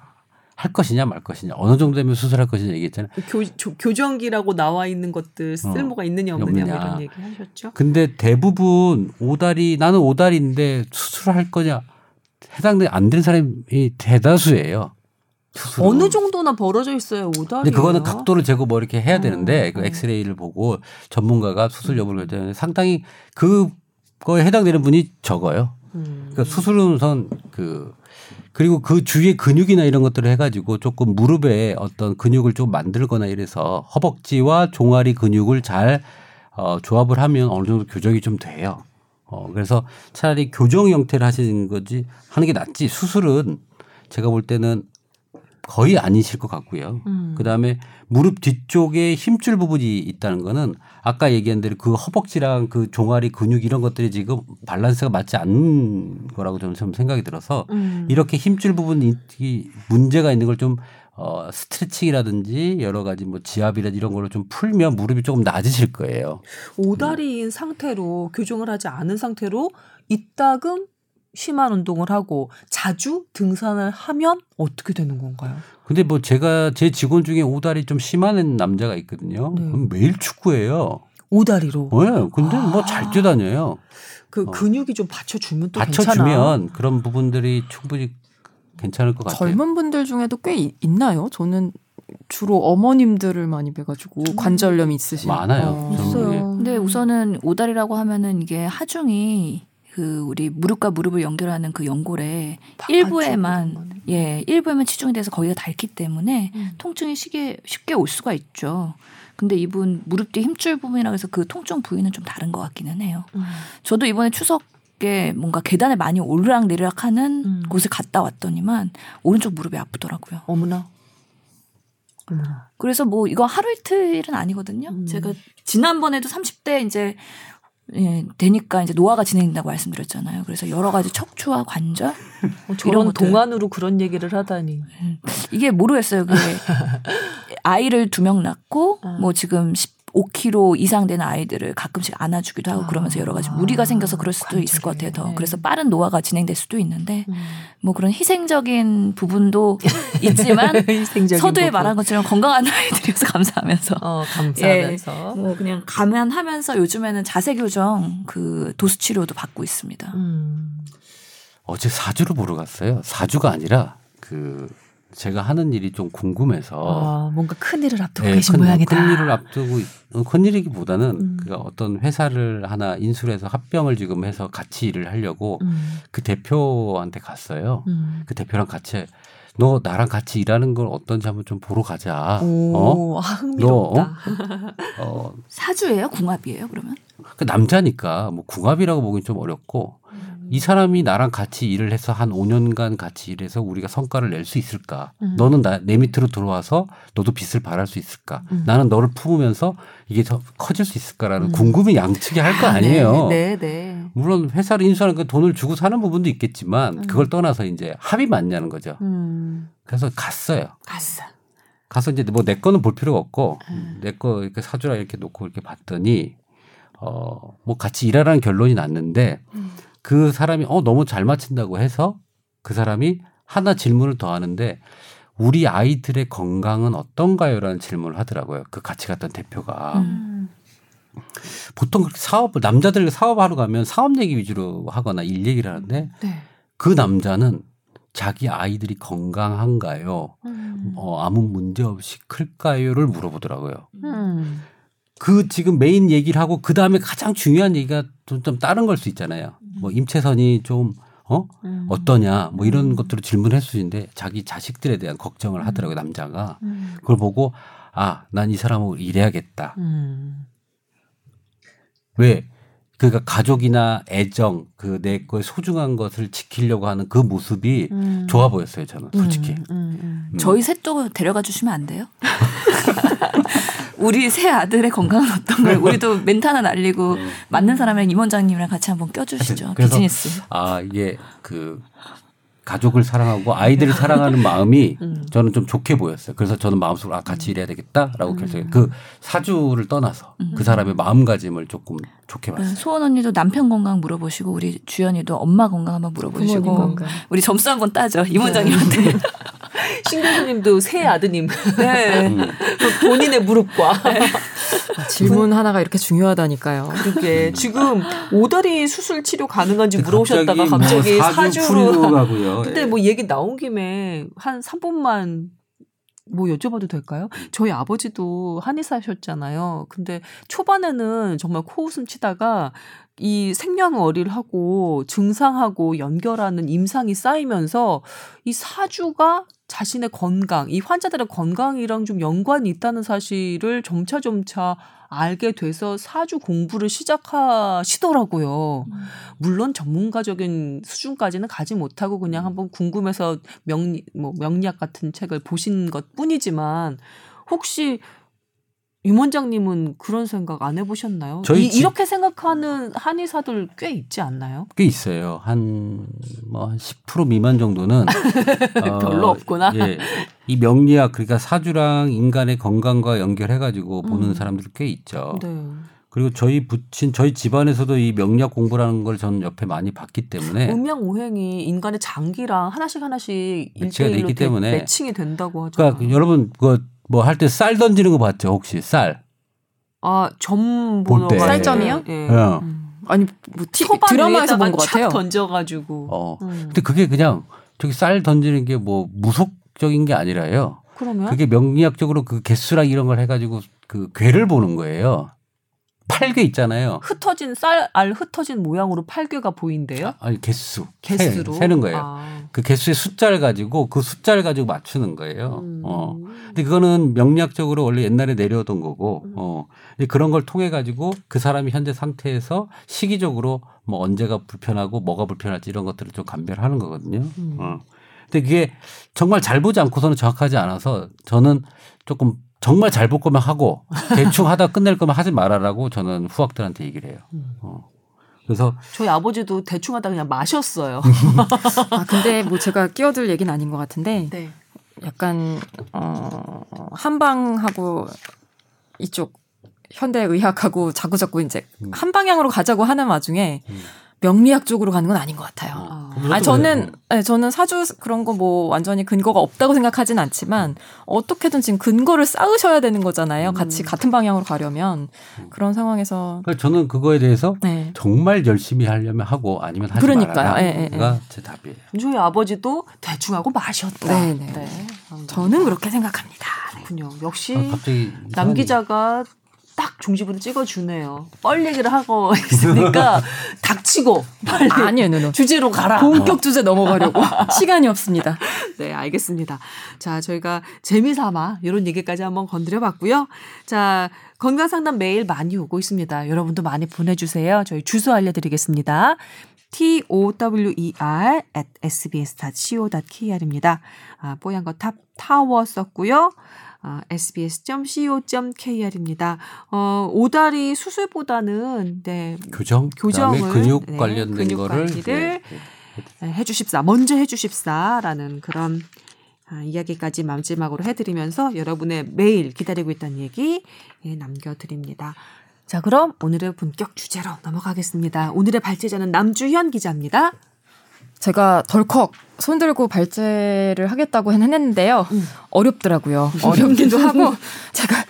할 것이냐 말 것이냐, 어느 정도 되면 수술할 것이냐 얘기했잖아요. 교, 조- 교정기라고 나와 있는 것들 쓸모가 있느냐 없느냐 뭐 없느냐. 이런 얘기 하셨죠. 근데 대부분 오다리 나는 오다리인데 수술할 거냐 해당돼 안 되는 사람이 대다수예요. 수술은. 어느 정도나 벌어져 있어요 오다리. 근데 그거는 각도를 재고 뭐 이렇게 해야 되는데 어, 그 어. 엑스레이를 보고 전문가가 수술 여부를 결정하는데 상당히 그거에 해당되는 분이 적어요. 음. 그러니까 수술은 그 그리고 그 주위에 근육이나 이런 것들을 해가지고 조금 무릎에 어떤 근육을 좀 만들거나 이래서 허벅지와 종아리 근육을 잘 어, 조합을 하면 어느 정도 교정이 좀 돼요. 어, 그래서 차라리 교정 형태를 하시는 거지 하는 게 낫지 수술은 제가 볼 때는 거의 아니실 것 같고요. 음. 그다음에 무릎 뒤쪽에 힘줄 부분이 있다는 거는 아까 얘기한 대로 그 허벅지랑 그 종아리 근육 이런 것들이 지금 밸런스가 맞지 않는 거라고 저는 좀 생각이 들어서 음. 이렇게 힘줄 부분이 이 문제가 있는 걸좀 어, 스트레칭이라든지 여러 가지 뭐 지압이라든지 이런 걸로 좀 풀면 무릎이 조금 나아지실 거예요. 오다리인 상태로 교정을 하지 않은 상태로 이따금 심한 운동을 하고 자주 등산을 하면 어떻게 되는 건가요? 근데 뭐 제가 제 직원 중에 오다리 좀 심한 남자가 있거든요. 네. 그럼 매일 축구해요. 오다리로. 네, 근데 뭐잘 뛰어다녀요. 그 어. 근육이 좀 받쳐주면 또 괜찮아. 받쳐주면 그런 부분들이 충분히 괜찮을 것 같아요. 젊은 분들 중에도 꽤 이- 있나요? 저는 주로 어머님들을 많이 뵈가지고 관절염이 있으신 많아요. 어. 있어요. 근데 우선은 오다리라고 하면은 이게 하중이 그 우리 무릎과 무릎을 연결하는 그 연골에 일부에만 예 일부에만 치중이 돼서 거기가 닳기 때문에 음. 통증이 쉽게 쉽게 올 수가 있죠. 근데 이분 무릎 뒤 힘줄 부분이라 해서 그 통증 부위는 좀 다른 것 같기는 해요. 음. 저도 이번에 추석에 뭔가 계단을 많이 오르락 내리락하는 음. 곳을 갔다 왔더니만 오른쪽 무릎이 아프더라고요. 어머나. 어머나. 그래서 뭐 이거 하루 이틀은 아니거든요. 음. 제가 지난번에도 30대 이제 예, 되니까 이제 노화가 진행된다고 말씀드렸잖아요. 그래서 여러 가지 척추와 관절 어, 것들. 동안으로 그런 얘기를 하다니. 이게 모르겠어요. 그게 아이를 두 명 낳고 아. 뭐 지금 15kg 이상 되는 아이들을 가끔씩 안아주기도 하고 아. 그러면서 여러 가지 무리가 생겨서 그럴 수도 있을 것 같아요. 더. 그래서 빠른 노화가 진행될 수도 있는데 음. 뭐 그런 희생적인 부분도 있지만 희생적인 서두에 부분. 말한 것처럼 건강한 아이들이어서 감사하면서 어, 감사하면서. 뭐 그냥 감안하면서 요즘에는 자세 교정 그 도수 치료도 받고 있습니다. 음. 어제 사주를 보러 갔어요. 사주가 아니라 그 제가 하는 일이 좀 궁금해서 아, 뭔가 큰 일을 앞두고 예, 계신 큰, 모양이다. 큰 일을 앞두고 있- 어, 큰 일이기보다는 음. 그 어떤 회사를 하나 인수해서 합병을 지금 해서 같이 일을 하려고 음. 그 대표한테 갔어요. 음. 그 대표랑 같이 너 나랑 같이 일하는 걸 어떤지 한번 좀 보러 가자. 어? 오, 아, 흥미롭다. 어, 사주예요? 궁합이에요? 그러면? 그 남자니까 뭐 궁합이라고 보긴 좀 어렵고 음. 이 사람이 나랑 같이 일을 해서 한 5년간 같이 일해서 우리가 성과를 낼 수 있을까? 음. 너는 나, 내 밑으로 들어와서 너도 빚을 발할 수 있을까? 음. 나는 너를 품으면서 이게 더 커질 수 있을까라는 음. 궁금이 양측이 할 거 아니에요. 네, 네. 물론 회사를 인수하는 건 돈을 주고 사는 부분도 있겠지만 음. 그걸 떠나서 이제 합이 맞냐는 거죠. 음. 그래서 갔어요. 갔어. 가서 이제 뭐 내 거는 볼 필요가 없고 음. 내거 이렇게 사주라 이렇게 놓고 이렇게 봤더니 어뭐 같이 일하라는 결론이 났는데 음. 그 사람이 어 너무 잘 맞춘다고 해서 그 사람이 하나 질문을 더 하는데 우리 아이들의 건강은 어떤가요라는 질문을 하더라고요. 그 같이 갔던 대표가 음. 보통 그렇게 사업을 남자들 사업하러 가면 사업 얘기 위주로 하거나 일 얘기를 하는데 네. 그 남자는 자기 아이들이 건강한가요? 음. 어, 아무 문제 없이 클까요를 물어보더라고요. 음. 그 지금 메인 얘기를 하고 그 다음에 가장 중요한 얘기가 좀, 좀 다른 걸 수 있잖아요. 뭐 임채선이 좀 어? 음. 어떠냐 뭐 이런 음. 것들을 질문할 수 있는데 자기 자식들에 대한 걱정을 하더라고요 남자가 음. 그걸 보고 아 난 이 사람하고 일해야겠다 음. 왜 그러니까 가족이나 애정 그 내 거에 소중한 것을 지키려고 하는 그 모습이 음. 좋아 보였어요 저는 솔직히 음, 음, 음. 음. 저희 셋도 데려가 주시면 안 돼요? 우리 새 아들의 건강은 어떤 걸 우리도 멘트 하나 날리고 맞는 사람이랑 임원장님이랑 같이 한번 껴주시죠. 비즈니스. 아 이게 그 가족을 사랑하고 아이들을 사랑하는 마음이 음. 저는 좀 좋게 보였어요. 그래서 저는 마음속으로 아 같이 일해야 되겠다라고 음. 결정. 그 사주를 떠나서 그 사람의 마음가짐을 조금 좋게 네, 봤어요. 소원 언니도 남편 건강 물어보시고 우리 주연이도 엄마 건강 한번 물어보시고 건강. 우리 점수 한번 따죠 임원장님한테. 신 교수님도 새 아드님 네. 음. 그 본인의 무릎과 질문 하나가 이렇게 중요하다니까요. 그게 지금 오다리 수술 치료 가능한지 물어보셨다가 뭐 갑자기 사주 사주로 가고요. 근데 예. 뭐 얘기 나온 김에 한 3분만 뭐 여쭤봐도 될까요? 저희 아버지도 한의사셨잖아요. 근데 초반에는 정말 코웃음 치다가 이 생년월일 하고 증상하고 연결하는 임상이 쌓이면서 이 사주가 자신의 건강, 이 환자들의 건강이랑 좀 연관이 있다는 사실을 점차 점차 알게 돼서 사주 공부를 시작하시더라고요. 물론 전문가적인 수준까지는 가지 못하고 그냥 한번 궁금해서 명리 뭐 명리학 같은 책을 보신 것 뿐이지만 혹시 임 원장님은 그런 생각 안 해보셨나요? 저희 이, 집- 이렇게 생각하는 한의사들 꽤 있지 않나요? 꽤 있어요. 한 뭐 한 10% 미만 정도는 어, 별로 없구나. 예. 이 명리학 그러니까 사주랑 인간의 건강과 연결해 가지고 보는 음. 사람들이 꽤 있죠. 네. 그리고 저희 부친 저희 집안에서도 이 명리학 공부라는 걸 저는 옆에 많이 봤기 때문에 음양 오행이 인간의 장기랑 하나씩 하나씩 일대일로 있기 때문에 매칭이 된다고 하잖아요. 그러니까 여러분 그 뭐 할 때 쌀 던지는 거 봤죠 혹시 쌀? 아, 점볼 보러 때. 갈 때. 쌀점이요? 예. 어. 음. 아니 뭐 티, 드라마에서 본 것 같아요. 착 던져가지고. 어. 음. 근데 그게 그냥 저기 쌀 던지는 게 뭐 무속적인 게 아니라요. 그러면 그게 명리학적으로 그 개수랑 이런 걸 해가지고 그 괴를 보는 거예요. 팔괘 있잖아요. 흩어진 쌀 알 흩어진 모양으로 팔괘가 보인대요. 아 니 개수 개수로 세, 는 거예요. 아. 그 개수의 숫자를 가지고 그 숫자를 가지고 맞추는 거예요. 음. 어. 근데 그거는 명리학적으로 원래 옛날에 내려오던 거고, 어. 근데 그런 걸 통해 가지고 그 사람이 현재 상태에서 시기적으로 뭐 언제가 불편하고 뭐가 불편할지 이런 것들을 좀 감별하는 거거든요. 음. 어. 근데 그게 정말 잘 보지 않고서는 정확하지 않아서 저는 조금 정말 잘 볼 거면 하고 대충 하다 끝낼 거면 하지 말아라고 저는 후학들한테 얘기를 해요. 음. 어. 그래서 저희 아버지도 대충 하다 그냥 마셨어요. 아 근데 뭐 제가 끼어들 얘기는 아닌 것 같은데 네. 약간 어 한방하고 이쪽 현대 의학하고 자꾸자꾸 이제 음. 한 방향으로 가자고 하는 와중에 음. 명리학 쪽으로 가는 건 아닌 것 같아요. 아. 아 저는 네, 저는 사주 그런 거 뭐 완전히 근거가 없다고 생각하진 않지만 어떻게든 지금 근거를 쌓으셔야 되는 거잖아요. 같이 같은 방향으로 가려면 그런 상황에서 그러니까 저는 그거에 대해서 네. 정말 열심히 하려면 하고 아니면 하지 그러니까요. 말아라. 예, 예, 가제 답이에요. 저희 아버지도 대충 하고 마셨다. 네, 네. 저는 그렇게 생각합니다. 그렇군요. 역시 아, 갑자기 남 기자가 딱 중지부를 찍어주네요. 뻘 얘기를 하고 있으니까 닥치고 빨리 아니요, 누누. 주제로 가라. 본격 주제 넘어가려고 시간이 없습니다. 네, 알겠습니다. 자, 저희가 재미삼아 이런 얘기까지 한번 건드려 봤고요. 자, 건강 상담 메일 많이 오고 있습니다. 여러분도 많이 보내주세요. 저희 주소 알려드리겠습니다. tower at sbs.co.kr입니다. 아, 뽀얀 거탑 타워 썼고요. 아, sbs.co.kr입니다. 어, 오다리 수술보다는 네, 교정, 교정을 그다음에 근육 네, 관련된 근육 거를 네. 네, 해주십사. 먼저 해주십사라는 그런 아, 이야기까지 마지막으로 해드리면서 여러분의 메일 기다리고 있다는 얘기 예, 남겨드립니다. 자, 그럼 오늘의 본격 주제로 넘어가겠습니다. 오늘의 발제자는 남주현 기자입니다. 제가 덜컥 손들고 발제를 하겠다고 했는데요. 어렵더라고요. 어렵기도 하고 제가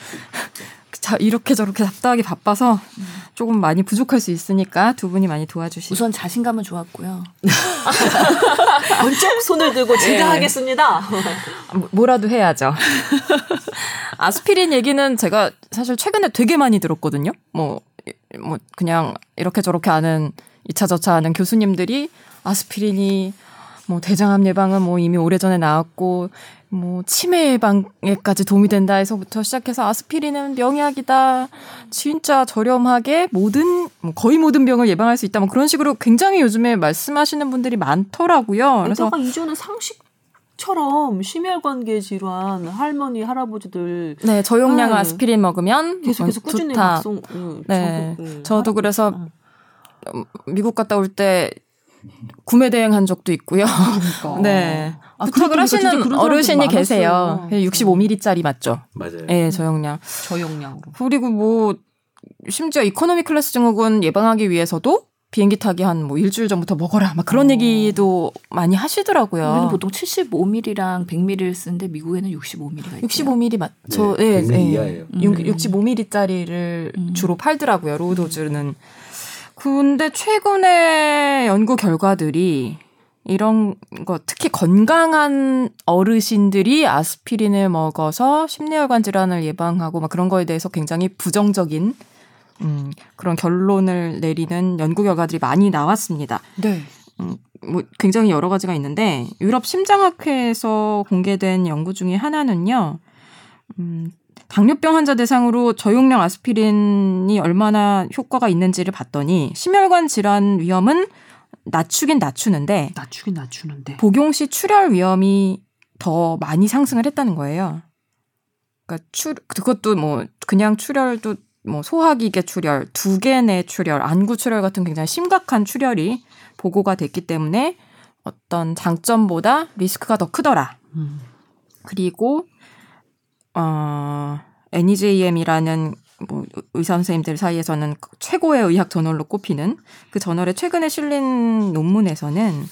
자 이렇게 저렇게 답답하게 바빠서 조금 많이 부족할 수 있으니까 두 분이 많이 도와주시고 우선 자신감은 좋았고요. 번쩍 손을 들고 제가 네. 하겠습니다. 뭐- 뭐라도 해야죠. 아스피린 얘기는 제가 사실 최근에 되게 많이 들었거든요. 뭐, 뭐, 그냥 이렇게 저렇게 아는 이차저차 아는 교수님들이 아스피린이 뭐 대장암 예방은 뭐 이미 오래전에 나왔고 뭐 치매 예방에까지 도움이 된다 해서부터 시작해서 아스피린은 명약이다. 진짜 저렴하게 모든 뭐 거의 모든 병을 예방할 수 있다. 뭐 그런 식으로 굉장히 요즘에 말씀하시는 분들이 많더라고요. 그래서 그래서 이전에 상식 처럼 심혈관계 질환 할머니 할아버지들 네, 저용량 네. 아스피린 먹으면 계속해서 뭐 꾸준히 두타. 막송 응, 네. 저도 그래서 미국 갔다 올 때 구매 대행한 적도 있고요. 네. 아, 부탁을 그러니까 진짜 하시는 어르신이 계세요. 많았어요. 65ml짜리 맞죠? 맞아요. 예, 네, 저용량. 저용량으로. 그리고 뭐 심지어 economy class 증후군 예방하기 위해서도 비행기 타기 한 뭐 일주일 전부터 먹어라. 막 그런 어. 얘기도 많이 하시더라고요. 우리는 보통 75mm랑 100mm를 쓰는데 미국에는 65mm가 있대요. 65mm 맞죠? 네, 예, 100mm 예. 이하예요. 음. 65mm짜리를 음. 주로 팔더라고요. 로우도즈는. 근데 최근에 연구 결과들이 이런 거 특히 건강한 어르신들이 아스피린을 먹어서 심뇌혈관 질환을 예방하고 막 그런 거에 대해서 굉장히 부정적인 음, 그런 결론을 내리는 연구 결과들이 많이 나왔습니다. 네. 뭐 굉장히 여러 가지가 있는데 유럽 심장학회에서 공개된 연구 중에 하나는요. 음, 당뇨병 환자 대상으로 저용량 아스피린이 얼마나 효과가 있는지를 봤더니 심혈관 질환 위험은 낮추긴 낮추는데 낮추긴 낮추는데. 복용 시 출혈 위험이 더 많이 상승을 했다는 거예요. 그러니까 출 그것도 뭐 그냥 출혈도 뭐 소화기계 출혈, 두개 내 출혈, 안구 출혈 같은 굉장히 심각한 출혈이 보고가 됐기 때문에 어떤 장점보다 리스크가 더 크더라. 음. 그리고 어 NEJM이라는 뭐 의사 선생님들 사이에서는 최고의 의학 저널로 꼽히는 그 저널에 최근에 실린 논문에서는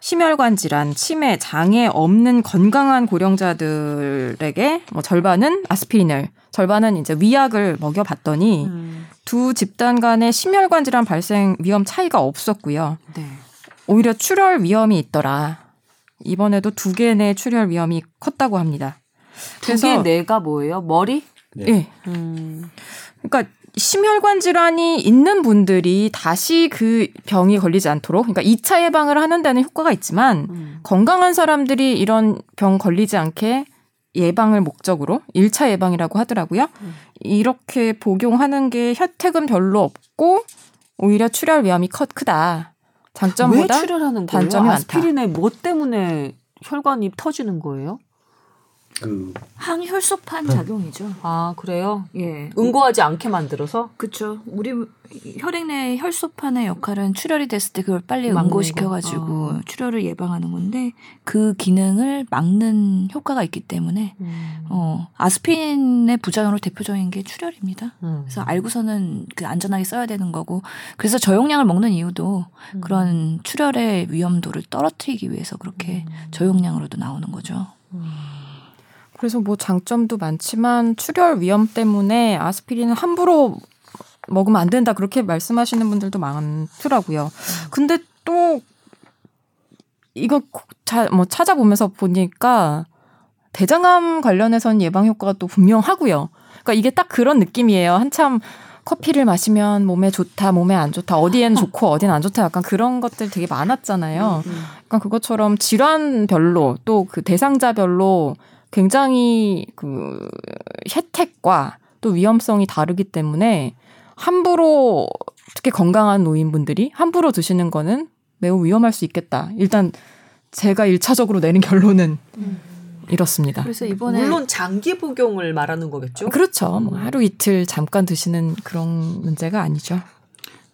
심혈관 질환, 치매, 장애 없는 건강한 고령자들에게 뭐 절반은 아스피린을 절반은 이제 위약을 먹여봤더니 음. 두 집단 간의 심혈관 질환 발생 위험 차이가 없었고요. 네. 오히려 출혈 위험이 있더라. 이번에도 두개내 출혈 위험이 컸다고 합니다. 두개 내가 뭐예요? 머리? 네. 예. 음. 그러니까 심혈관 질환이 있는 분들이 다시 그 병이 걸리지 않도록 그러니까 2차 예방을 하는 데는 효과가 있지만 음. 건강한 사람들이 이런 병 걸리지 않게 예방을 목적으로 1차 예방이라고 하더라고요. 음. 이렇게 복용하는 게 혜택은 별로 없고 오히려 출혈 위험이 컷 크다. 왜 장점보다 출혈하는 거예요? 단점이 많다. 아스피린에 뭐 때문에 혈관이 터지는 거예요? 그 항혈소판 작용이죠. 아 그래요? 예. 응고하지 않게 만들어서 그렇죠. 우리 혈액 내 혈소판의 역할은 출혈이 됐을 때 그걸 빨리 응고시켜가지고 거. 어. 출혈을 예방하는 건데 그 기능을 막는 효과가 있기 때문에 음. 어, 아스피린의 부작용으로 대표적인 게 출혈입니다. 음. 그래서 알고서는 그 안전하게 써야 되는 거고 그래서 저용량을 먹는 이유도 음. 그런 출혈의 위험도를 떨어뜨리기 위해서 그렇게 저용량으로도 나오는 거죠. 그래서 뭐 장점도 많지만 출혈 위험 때문에 아스피린은 함부로 먹으면 안 된다 그렇게 말씀하시는 분들도 많더라고요. 근데 또 이거 자, 뭐 찾아보면서 보니까 대장암 관련해서는 예방 효과가 또 분명하고요. 그러니까 이게 딱 그런 느낌이에요. 한참 커피를 마시면 몸에 좋다, 몸에 안 좋다, 어디엔 좋고 어디는 안 좋다, 약간 그런 것들 되게 많았잖아요. 음. 약간 그것처럼 질환별로 또 그 대상자별로 굉장히 그 혜택과 또 위험성이 다르기 때문에 함부로 특히 건강한 노인분들이 함부로 드시는 거는 매우 위험할 수 있겠다. 일단 제가 일차적으로 내린 결론은 이렇습니다. 그래서 이번에 물론 장기 복용을 말하는 거겠죠? 그렇죠. 뭐 하루 이틀 잠깐 드시는 그런 문제가 아니죠.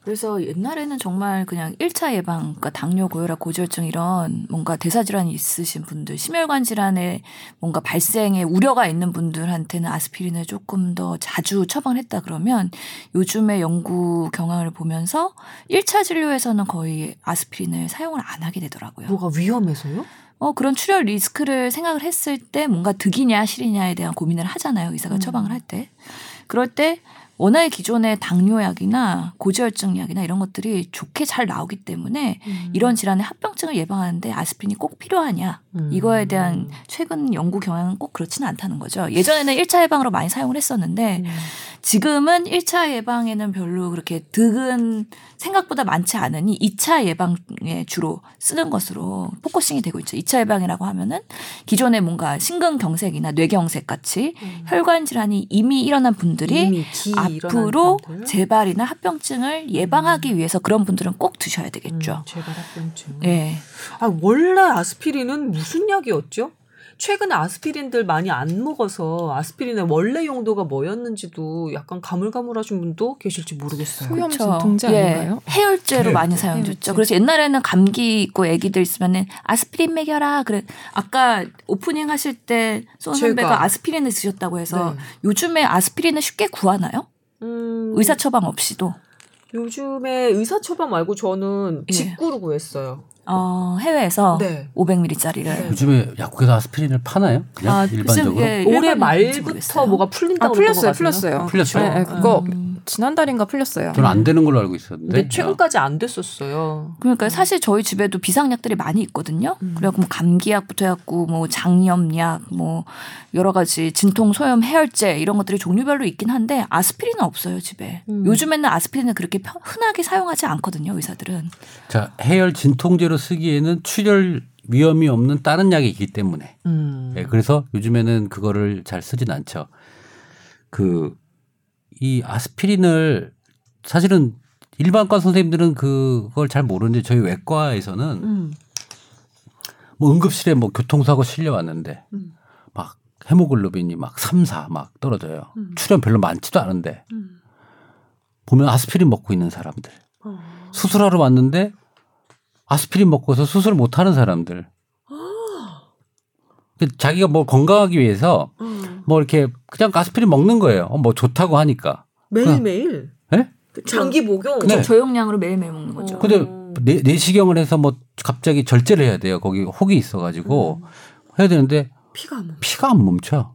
그래서 옛날에는 정말 그냥 1차 예방, 그러니까 당뇨, 고혈압, 고지혈증 이런 뭔가 대사질환이 있으신 분들, 심혈관 질환에 뭔가 발생에 우려가 있는 분들한테는 아스피린을 조금 더 자주 처방했다 그러면 요즘의 연구 경향을 보면서 1차 진료에서는 거의 아스피린을 사용을 안 하게 되더라고요. 뭐가 위험해서요? 어, 그런 출혈 리스크를 생각을 했을 때 뭔가 득이냐 실이냐에 대한 고민을 하잖아요. 의사가 음. 처방을 할 때. 그럴 때 워낙에 기존의 당뇨약이나 고지혈증 약이나 이런 것들이 좋게 잘 나오기 때문에 이런 질환의 합병증을 예방하는데 아스피린이 꼭 필요하냐. 음. 이거에 대한 최근 연구 경향은 꼭 그렇지는 않다는 거죠. 예전에는 1차 예방으로 많이 사용을 했었는데 음. 지금은 1차 예방에는 별로 그렇게 득은 생각보다 많지 않으니 2차 예방에 주로 쓰는 것으로 focusing이 되고 있죠. 2차 예방이라고 하면은 기존에 뭔가 심근경색이나 뇌경색 같이 혈관 질환이 이미 일어난 분들이 음. 이미 기 일어난 앞으로? 재발이나 합병증을 예방하기 위해서 그런 분들은 꼭 드셔야 되겠죠. 음, 제발 합병증. 예. 아, 원래 아스피린은 무슨 약이었죠? 최근에 아스피린들 많이 안 먹어서 아스피린의 원래 용도가 뭐였는지도 약간 가물가물하신 분도 계실지 모르겠어요. 소염. 진통제 예. 아닌가요? 해열제로 많이 사용됐죠. 그래서 옛날에는 감기 있고 애기들 있으면은 아스피린 먹여라. 그래. 아까 오프닝 하실 때. 선배가 아스피린을 드셨다고 해서 네. 요즘에 아스피린을 쉽게 구하나요? 음, 의사 처방 없이도. 요즘에 의사 처방 말고 저는 예. 직구로 구했어요. 어, 해외에서 네. 500ml짜리를. 네. 요즘에 약국에서 아스피린을 파나요? 그냥 아, 일반적으로? 예, 올해 말부터. 뭐가 풀린다고 아 풀렸어요, 풀렸어요. 풀렸어요? 네, 네, 그거 음. 지난달인가 풀렸어요. 저는 안 되는 걸로 알고 있었는데. 근데 최근까지 안 됐었어요. 그러니까 사실 저희 집에도 비상약들이 많이 있거든요. 음. 그래갖고 뭐 감기약부터 해갖고 뭐 장염약, 뭐 여러 가지 진통, 소염, 해열제 이런 것들이 종류별로 있긴 한데 아스피린은 없어요 집에. 음. 요즘에는 아스피린을 그렇게 편- 흔하게 사용하지 않거든요 의사들은. 자, 해열 진통제로 쓰기에는 출혈 위험이 없는 다른 약이 있기 때문에. 음. 예, 그래서 요즘에는 그거를 잘 쓰진 않죠. 그, 이 아스피린을 사실은 일반과 선생님들은 그걸 잘 모르는데 저희 외과에서는 음. 뭐 응급실에 뭐 교통사고 실려왔는데 음. 막 헤모글로빈이 막 3, 4 막 떨어져요. 음. 출혈 별로 많지도 않은데 음. 보면 아스피린 먹고 있는 사람들. 어. 수술하러 왔는데 아스피린 먹고서 수술 못 하는 사람들. 그 자기가 뭐 건강하기 위해서 음. 뭐 이렇게 그냥 아스피린 먹는 거예요. 어, 뭐 좋다고 하니까. 매일매일. 예? 장기 복용. 네. 저용량으로 매일매일 먹는 거죠. 어. 근데 내, 내시경을 해서 뭐 갑자기 절제를 해야 돼요. 거기 혹이 있어가지고 음. 해야 되는데 피가 안 멈. 피가 안 멈춰.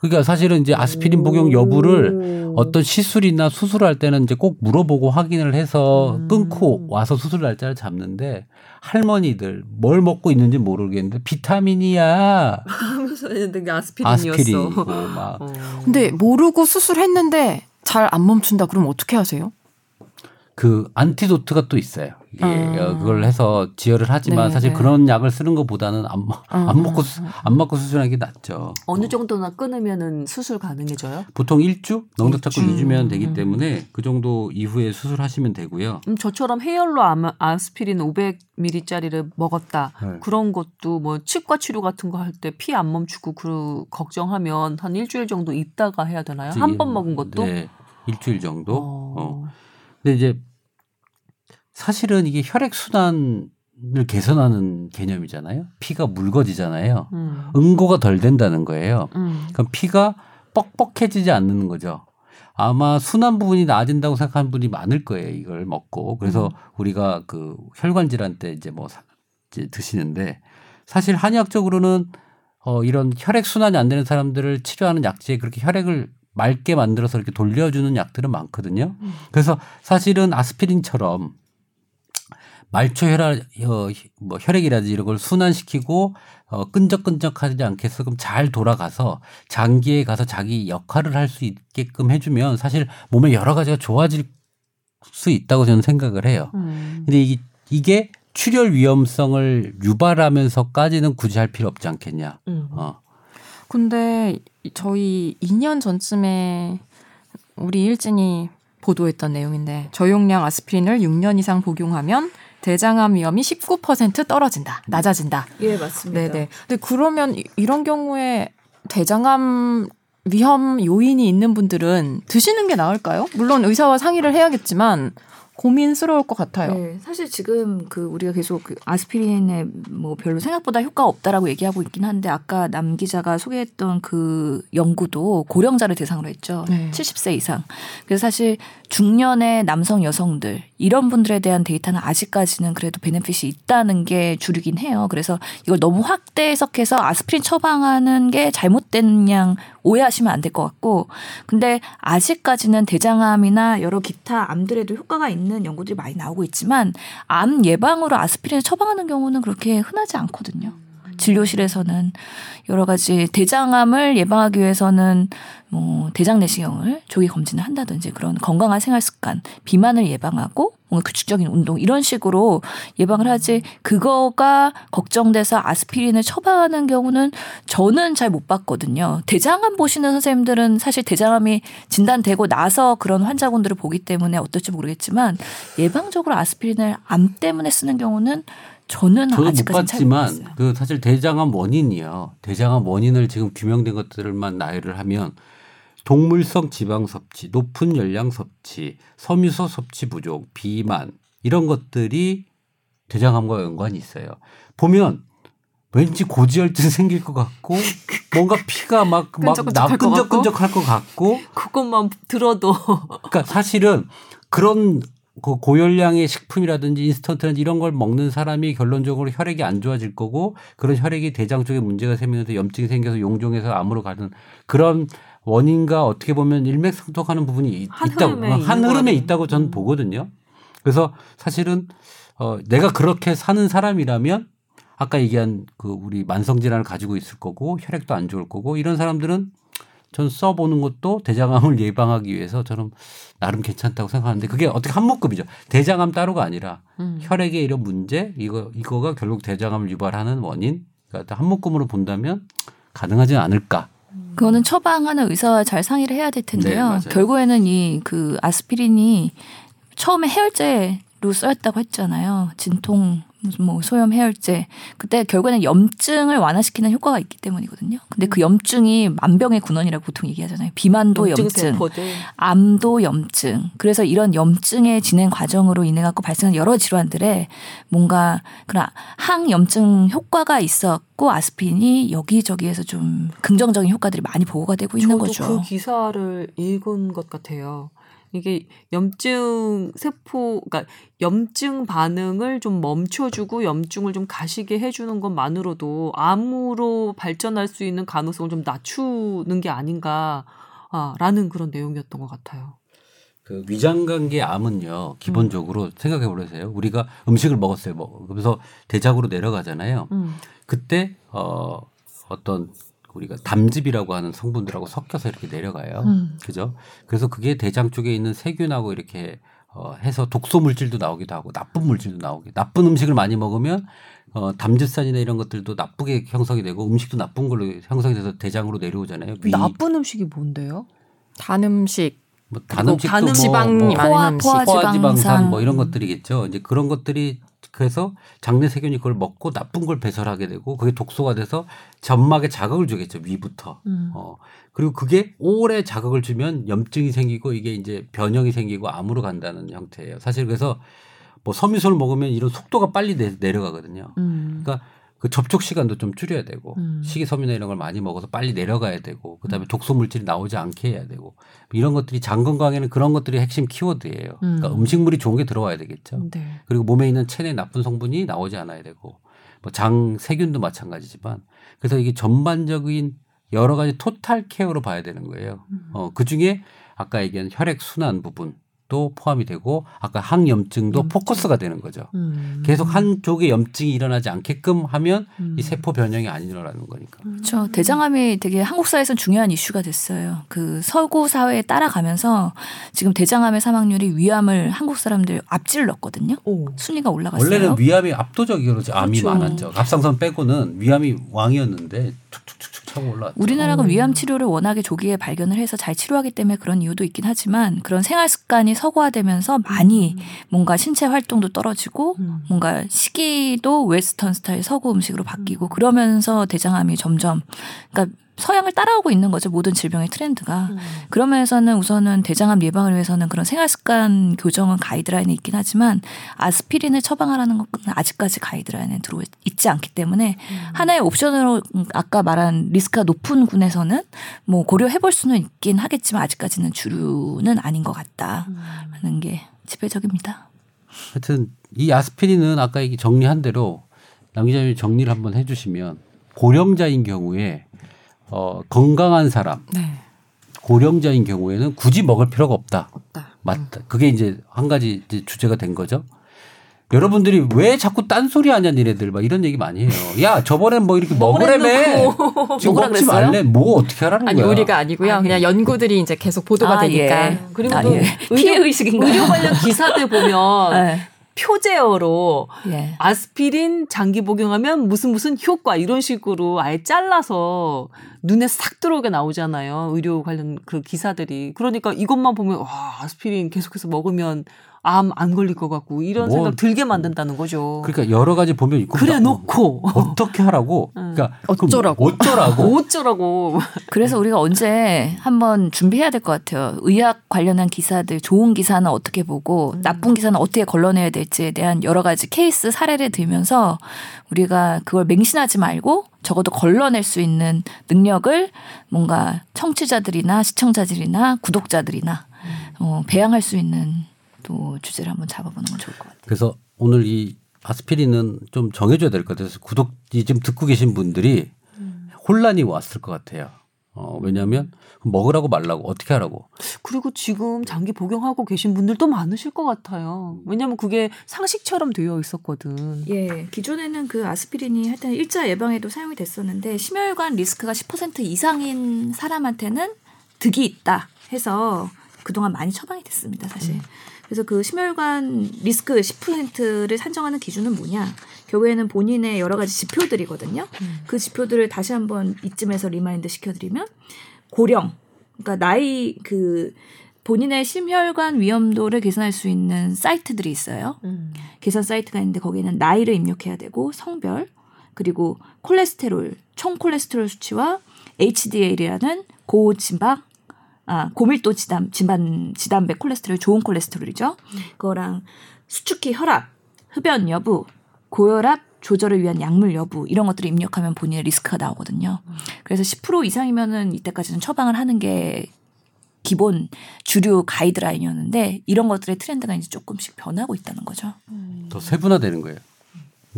그러니까 사실은 이제 아스피린 복용 여부를 어떤 시술이나 수술할 때는 이제 꼭 물어보고 확인을 해서 음. 끊고 와서 수술 날짜를 잡는데 할머니들 뭘 먹고 있는지 모르겠는데 비타민이야 하면서 했는데 그게 아스피린이고 막 어. 근데 모르고 수술했는데 잘 안 멈춘다 그러면 어떻게 하세요? 그 안티도트가 또 있어요. 이게 아. 그걸 해서 지혈을 하지만 네, 사실 네. 그런 약을 쓰는 것보다는 안, 먹- 안 음, 먹고 수- 안 먹고 수술하는 게 낫죠. 어느 정도나 끊으면은 수술 가능해져요? 보통 일주 넉넉 잡고 일주. 2주면 되기 음. 때문에 그 정도 이후에 수술하시면 되고요. 음, 저처럼 해열로 아마 아스피린 500ml짜리를 먹었다. 네. 그런 것도 뭐 치과 치료 같은 거 할 때 피 안 멈추고 그 걱정하면 한 일주일 정도 있다가 해야 되나요? 한 번 먹은 것도? 네, 일주일 정도. 어. 어. 근데 이제 사실은 이게 혈액 순환을 개선하는 개념이잖아요. 피가 묽어지잖아요. 음. 응고가 덜 된다는 거예요. 음. 그럼 피가 뻑뻑해지지 않는 거죠. 아마 순환 부분이 나아진다고 생각하는 분이 많을 거예요. 이걸 먹고. 그래서 음. 우리가 그 혈관 질환 때 이제 뭐 사- 이제 드시는데 사실 한의학적으로는 어 이런 혈액 순환이 안 되는 사람들을 치료하는 약제에 그렇게 혈액을 맑게 만들어서 이렇게 돌려주는 약들은 많거든요. 음. 그래서 사실은 아스피린처럼 말초 혈액, 어, 뭐 혈액이라든지 이런 걸 순환시키고 어, 끈적끈적하지 않게 해서 잘 돌아가서 장기에 가서 자기 역할을 할 수 있게끔 해주면 사실 몸에 여러 가지가 좋아질 수 있다고 저는 생각을 해요. 음. 근데 이게, 이게 출혈 위험성을 유발하면서까지는 굳이 할 필요 없지 않겠냐. 음. 어. 근데 저희 2년 전쯤에 우리 일진이 보도했던 내용인데 저용량 아스피린을 6년 이상 복용하면 대장암 위험이 19% 떨어진다, 낮아진다. 예, 맞습니다. 네네. 근데 그러면 이- 이런 경우에 대장암 위험 요인이 있는 분들은 드시는 게 나을까요? 물론 의사와 상의를 해야겠지만 고민스러울 것 같아요. 네, 사실 지금 그 우리가 계속 그 아스피린에 뭐 별로 생각보다 효과가 없다라고 얘기하고 있긴 한데 아까 남 기자가 소개했던 그 연구도 고령자를 대상으로 했죠. 네. 70세 이상. 그래서 사실 중년의 남성 여성들 이런 분들에 대한 데이터는 아직까지는 그래도 베네핏이 있다는 게 주류긴 해요. 그래서 이걸 너무 확대 해석해서 아스피린 처방하는 게 잘못된 양 오해하시면 안 될 것 같고 근데 아직까지는 대장암이나 여러 기타 암들에도 효과가 있는 연구들이 많이 나오고 있지만 암 예방으로 아스피린을 처방하는 경우는 그렇게 흔하지 않거든요. 진료실에서는 여러 가지 대장암을 예방하기 위해서는 뭐 대장 내시경을 조기 검진을 한다든지 그런 건강한 생활 습관, 비만을 예방하고 뭔가 규칙적인 운동 이런 식으로 예방을 하지 그거가 걱정돼서 아스피린을 처방하는 경우는 저는 잘 못 봤거든요. 대장암 보시는 선생님들은 사실 대장암이 진단되고 나서 그런 환자분들을 보기 때문에 어떨지 모르겠지만 예방적으로 아스피린을 암 때문에 쓰는 경우는 저는 저도 못 봤지만 그 사실 대장암 원인이요. 대장암 원인을 지금 규명된 것들만 나열을 하면 동물성 지방 섭취, 높은 열량 섭취, 섬유소 섭취 부족, 비만 이런 것들이 대장암과 연관이 있어요. 보면 왠지 고지혈증 생길 것 같고 뭔가 피가 막막 것 같고. 끈적끈적할 것 같고 그것만 들어도 그러니까 사실은 그런 그 고열량의 식품이라든지 인스턴트라든지 이런 걸 먹는 사람이 결론적으로 혈액이 안 좋아질 거고 그런 혈액이 대장 쪽에 문제가 생기면서 염증이 생겨서 용종에서 암으로 가는 그런 원인과 어떻게 보면 일맥상통하는 부분이 있- 한 있다고 흐름에 한 흐름에. 있다고 저는 음. 보거든요. 그래서 사실은 어 내가 그렇게 사는 사람이라면 아까 얘기한 그 우리 만성 질환을 가지고 있을 거고 혈액도 안 좋을 거고 이런 사람들은 전 써보는 것도 대장암을 예방하기 위해서 저는 나름 괜찮다고 생각하는데 그게 어떻게 한묶음이죠. 대장암 따로가 아니라 음. 혈액의 이런 문제 이거 이거가 결국 대장암을 유발하는 원인 그러니까 한묶음으로 본다면 가능하지 않을까. 그거는 처방하는 의사와 잘 상의를 해야 될 네, 텐데요. 맞아요. 결국에는 이 그 아스피린이 처음에 해열제로 쓰였다고 했잖아요. 진통 무슨 뭐 소염 해열제. 그때 결국에는 염증을 완화시키는 효과가 있기 때문이거든요. 근데 그 염증이 만병의 군원이라고 보통 얘기하잖아요. 비만도 염증, 세포들. 암도 염증. 그래서 이런 염증의 진행 과정으로 인해 갖고 발생한 여러 질환들에 뭔가 그런 항염증 효과가 있었고 아스피린이 여기저기에서 좀 긍정적인 효과들이 많이 보고가 되고 있는 저도 거죠. 그 기사를 읽은 것 같아요. 이게 염증 세포, 그러니까 염증 반응을 좀 멈춰주고 염증을 좀 가시게 해주는 것만으로도 암으로 발전할 수 있는 가능성을 좀 낮추는 게 아닌가라는 그런 내용이었던 것 같아요. 그 위장관계 암은요 기본적으로 음. 생각해 보세요. 우리가 음식을 먹었어요. 뭐 그래서 대작으로 내려가잖아요. 음. 그때 어 어떤 우리가 담즙이라고 하는 성분들하고 섞여서 이렇게 내려가요. 음. 그죠? 그래서 그게 대장 쪽에 있는 세균하고 이렇게 어 해서 독소 물질도 나오기도 하고 나쁜 물질도 나오기. 나쁜 음식을 많이 먹으면 어 담즙산이나 이런 것들도 나쁘게 형성이 되고 음식도 나쁜 걸로 형성이 돼서 대장으로 내려오잖아요. 위, 나쁜 음식이 뭔데요? 단 음식 뭐 단음식도 단음 뭐, 지방이 뭐 많은 포화- 음식. 포화- 포화지방산 지방산. 뭐 이런 것들이겠죠. 이제 그런 것들이 그래서 장내 세균이 그걸 먹고 나쁜 걸 배설하게 되고 그게 독소가 돼서 점막에 자극을 주겠죠. 위부터. 음. 어. 그리고 그게 오래 자극을 주면 염증이 생기고 이게 이제 변형이 생기고 암으로 간다는 형태예요. 사실 그래서 뭐 섬유소를 먹으면 이런 속도가 빨리 내, 내려가거든요. 음. 그러니까 그 접촉 시간도 좀 줄여야 되고 음. 식이섬유나 이런 걸 많이 먹어서 빨리 내려가야 되고 그다음에 독소 물질이 나오지 않게 해야 되고 이런 것들이 장 건강에는 그런 것들이 핵심 키워드예요. 그러니까 음. 음식물이 좋은 게 들어와야 되겠죠. 네. 그리고 몸에 있는 체내 나쁜 성분이 나오지 않아야 되고 뭐 장 세균도 마찬가지지만 그래서 이게 전반적인 여러 가지 토탈 케어로 봐야 되는 거예요. 음. 어, 그 중에 아까 얘기한 혈액 순환 부분 도 포함이 되고 아까 항염증도 염증. 포커스가 되는 거죠. 음. 계속 한쪽에 염증이 일어나지 않게끔 하면 음. 이 세포 변형이 안 일어나는 거니까. 그렇죠. 대장암이 되게 한국 사회에서 중요한 이슈가 됐어요. 그 서구 사회에 따라가면서 지금 대장암의 사망률이 위암을 한국 사람들 앞질렀거든요. 오. 순위가 올라갔어요. 원래는 위암이 압도적으로 암이 그렇죠. 많았죠. 갑상선 빼고는 위암이 왕이었는데 툭툭툭툭 올라왔죠. 우리나라가 어. 위암 치료를 워낙에 조기에 발견을 해서 잘 치료하기 때문에 그런 이유도 있긴 하지만 그런 생활 습관이 서구화되면서 많이 뭔가 신체 활동도 떨어지고 음. 뭔가 식이도 western style 서구 음식으로 바뀌고 그러면서 대장암이 점점 그러니까 서양을 따라오고 있는 거죠 모든 질병의 트렌드가 음. 그러면서는 우선은 대장암 예방을 위해서는 그런 생활 습관 교정은 가이드라인에 있긴 하지만 아스피린을 처방하라는 것은 아직까지 가이드라인에 들어 있지 않기 때문에 하나의 옵션으로 음, 아까 말한 리스크가 높은 군에서는 뭐 고려해 볼 수는 있긴 하겠지만 아직까지는 주류는 아닌 것 같다라는 게 지배적입니다. 하여튼 이 아스피린은 아까 얘기 정리한 대로 남 기자님이 정리를 한번 해주시면 고령자인 경우에 어, 건강한 사람 네. 고령자인 경우에는 굳이 먹을 필요가 없다. 없다. 맞다. 그게 이제 한 가지 이제 주제가 된 거죠. 여러분들이 왜 자꾸 딴소리 하냐 니네들 막 이런 얘기 많이 해요. 야 저번엔 뭐 이렇게 먹으라며 지금 먹지 그랬어요? 말래 뭐 어떻게 하라는 아니 거야. 우리가 아니고요. 아니. 그냥 연구들이 이제 계속 보도가 아, 되니까. 예. 그리고 아, 또 예. 피해 의식인가요? 의료 관련 기사들 보면 네. 표제어로 예. 아스피린 장기 복용하면 무슨 무슨 효과 이런 식으로 아예 잘라서 눈에 싹 들어오게 나오잖아요. 의료 관련 그 기사들이. 그러니까 이것만 보면 와 아스피린 계속해서 먹으면 암 안 걸릴 것 같고 이런 뭐, 생각 들게 만든다는 거죠. 그러니까 여러 가지 보면 있고 그래 나- 놓고 어떻게 하라고? 응. 그러니까 어쩌라고. 어쩌라고? 어쩌라고. 그래서 우리가 언제 한번 준비해야 될 것 같아요. 의학 관련한 기사들, 좋은 기사는 어떻게 보고 나쁜 기사는 어떻게 걸러내야 될지에 대한 여러 가지 케이스 사례를 들면서 우리가 그걸 맹신하지 말고 적어도 걸러낼 수 있는 능력을 뭔가 청취자들이나 시청자들이나 구독자들이나 어, 배양할 수 있는 또 주제를 한번 잡아보는 건 좋을 것 같아요. 그래서 오늘 이 아스피린은 좀 정해줘야 될 것 같아서 구독 이 지금 듣고 계신 분들이 혼란이 왔을 것 같아요. 어, 왜냐하면 먹으라고 말라고 어떻게 하라고. 그리고 지금 장기 복용하고 계신 분들도 많으실 것 같아요. 왜냐면 그게 상식처럼 되어 있었거든. 예, 기존에는 그 아스피린이 하여튼 일차 예방에도 사용이 됐었는데 심혈관 리스크가 10% 이상인 사람한테는 득이 있다 해서 그동안 많이 처방이 됐습니다, 사실. 그래서 그 심혈관 리스크 10%를 산정하는 기준은 뭐냐? 결국에는 본인의 여러 가지 지표들이거든요. 그 지표들을 다시 한번 이쯤에서 remind 시켜드리면 고령, 그러니까 나이 그 본인의 심혈관 위험도를 계산할 수 있는 사이트들이 있어요. 음. 계산 사이트가 있는데 거기에는 나이를 입력해야 되고 성별 그리고 콜레스테롤 총 콜레스테롤 수치와 HDL이라는 고지방 아 고밀도 지단 지단 지단백 콜레스테롤 좋은 콜레스테롤이죠. 그거랑 수축기 혈압, 흡연 여부, 고혈압 조절을 위한 약물 여부 이런 것들을 입력하면 본인의 리스크가 나오거든요. 그래서 10% 이상이면은 이때까지는 처방을 하는 게 기본 주류 가이드라인이었는데 이런 것들의 트렌드가 이제 조금씩 변하고 있다는 거죠. 더 세분화되는 거예요.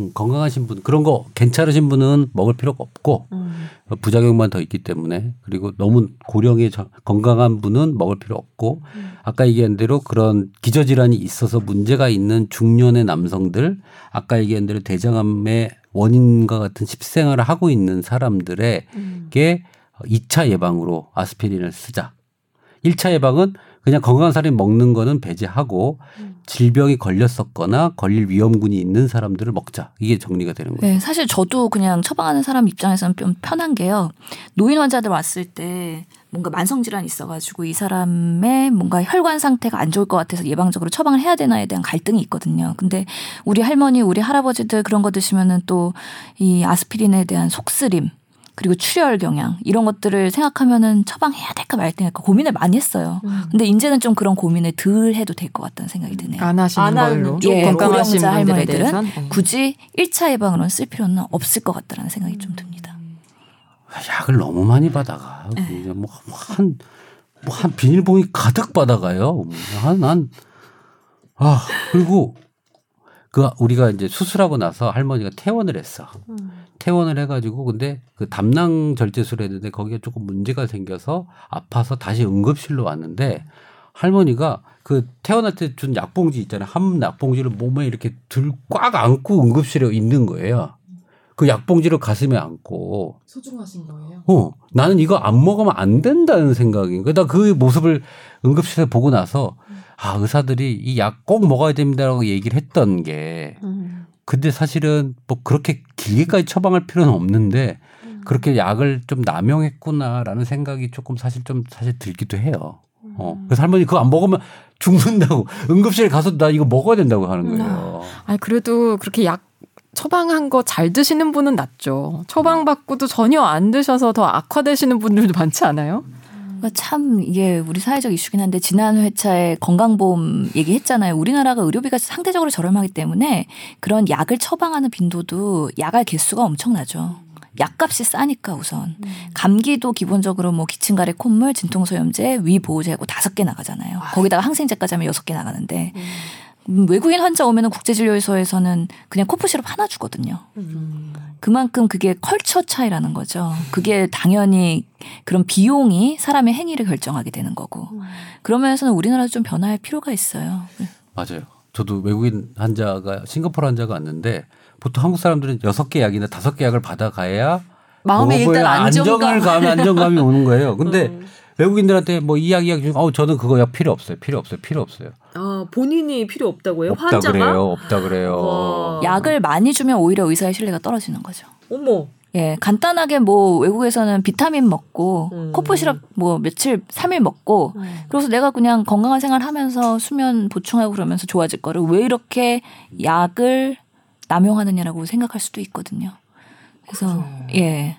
음, 건강하신 분 그런 거 괜찮으신 분은 먹을 필요가 없고 음. 부작용만 더 있기 때문에 그리고 너무 고령의 저- 건강한 분은 먹을 필요 없고 아까 얘기한 대로 그런 기저질환이 있어서 문제가 있는 중년의 남성들 아까 얘기한 대로 대장암의 원인과 같은 식생활을 하고 있는 사람들에게 2차 예방으로 아스피린을 쓰자. 1차 예방은 그냥 건강한 사람이 먹는 거는 배제하고 질병이 걸렸었거나 걸릴 위험군이 있는 사람들을 먹자. 이게 정리가 되는 거예요. 네, 사실 저도 그냥 처방하는 사람 입장에서는 좀 편한 게요. 노인 환자들 왔을 때 뭔가 만성 질환이 있어가지고 이 사람의 뭔가 혈관 상태가 안 좋을 것 같아서 예방적으로 처방을 해야 되나에 대한 갈등이 있거든요. 근데 우리 할머니, 우리 할아버지들 그런 거 드시면은 또 이 아스피린에 대한 속쓰림 그리고 출혈 경향 이런 것들을 생각하면은 처방해야 될까 말까 고민을 많이 했어요. 근데 이제는 좀 그런 고민을 덜 해도 될 것 같다는 생각이 드네요. 안 하시는 안 걸로. 쪽 예, 건강하신 고령자 할머니들은. 어. 굳이 1차 예방으로는 쓸 필요는 없을 것 같다라는 생각이 좀 듭니다. 약을 너무 많이 받아가. 그냥 뭐 한, 뭐한 비닐봉이 가득 받아가요. 한, 한, 아, 그리고 그 우리가 이제 수술하고 나서 할머니가 퇴원을 했어. 퇴원을 해가지고 근데 그 담낭 절제술을 했는데 거기에 조금 문제가 생겨서 아파서 다시 응급실로 왔는데 할머니가 그 퇴원할 때준 약봉지 있잖아요. 한 약봉지를 몸에 이렇게 들 꽉 안고 응급실에 있는 거예요. 그 약봉지를 가슴에 안고 소중하신 거예요? 어, 나는 이거 안 먹으면 안 된다는 생각인 거야. 나그 모습을 응급실에 보고 나서 아, 의사들이 이 약 꼭 먹어야 됩니다라고 얘기를 했던 게 음. 근데 사실은 뭐 그렇게 길게까지 처방할 필요는 없는데 그렇게 약을 좀 남용했구나라는 생각이 조금 사실 좀 사실 들기도 해요. 어. 그래서 할머니 그거 안 먹으면 죽는다고 응급실에 가서 나 이거 먹어야 된다고 하는 거예요. 아니 그래도 그렇게 약 처방한 거 잘 드시는 분은 낫죠. 처방 받고도 전혀 안 드셔서 더 악화되시는 분들도 많지 않아요? 참 이게 우리 사회적 이슈긴 한데 지난 회차에 건강보험 얘기했잖아요. 우리나라가 의료비가 상대적으로 저렴하기 때문에 그런 약을 처방하는 빈도도 약알 개수가 엄청나죠. 약값이 싸니까 우선 감기도 기본적으로 뭐 기침가래 콧물 진통소염제 위보호제하고 다섯 개 나가잖아요. 거기다가 항생제까지 하면 여섯 개 나가는데 음, 외국인 환자 오면은 국제진료소에서는 그냥 코프 시럽 하나 주거든요. 그만큼 그게 컬처 차이라는 거죠. 그게 당연히 그런 비용이 사람의 행위를 결정하게 되는 거고. 그런 면에서는 우리나라도 좀 변화할 필요가 있어요. 맞아요. 저도 외국인 환자가 싱가포르 환자가 왔는데 보통 한국 사람들은 여섯 개 약이나 다섯 개 약을 받아가야 마음에 일단 안정감. 안정을 가면 안정감이 오는 거예요. 근데 외국인들한테 뭐이 약, 이 약, 중에 어, 저는 그거 약 필요 없어요. 필요 없어요. 필요 없어요. 아, 본인이 필요 없다고요? 없다 환자가? 그래요. 없다 그래요. 와. 약을 많이 주면 오히려 의사의 신뢰가 떨어지는 거죠. 어머. 예, 간단하게 뭐 외국에서는 비타민 먹고 음. 코프 시럽 뭐 며칠 3일 먹고 그래서 내가 그냥 건강한 생활 하면서 수면 보충하고 그러면서 좋아질 거를 왜 이렇게 약을 남용하느냐라고 생각할 수도 있거든요. 그래서 예.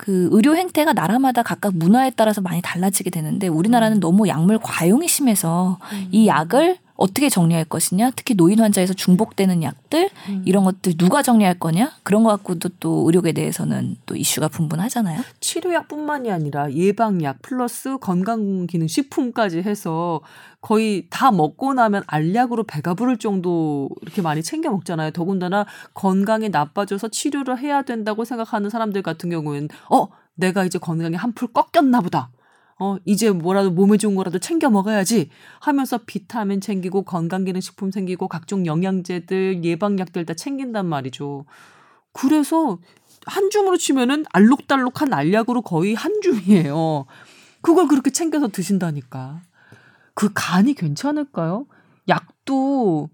그 의료 행태가 나라마다 각각 문화에 따라서 많이 달라지게 되는데 우리나라는 너무 약물 과용이 심해서 이 약을 어떻게 정리할 것이냐, 특히 노인 환자에서 중복되는 약들 이런 것들 누가 정리할 거냐 그런 거 갖고도 또 의료계에 대해서는 또 이슈가 분분하잖아요. 치료약뿐만이 아니라 예방약 플러스 건강기능식품까지 해서 거의 다 먹고 나면 알약으로 배가 부를 정도 이렇게 많이 챙겨 먹잖아요. 더군다나 건강이 나빠져서 치료를 해야 된다고 생각하는 사람들 같은 경우에는 어 내가 이제 건강이 한풀 꺾였나 보다. 어 이제 뭐라도 몸에 좋은 거라도 챙겨 먹어야지 하면서 비타민 챙기고 건강기능식품 챙기고 각종 영양제들 예방약들 다 챙긴단 말이죠. 그래서 한 줌으로 치면은 알록달록한 알약으로 거의 한 줌이에요. 그걸 그렇게 챙겨서 드신다니까. 그 간이 괜찮을까요? 약도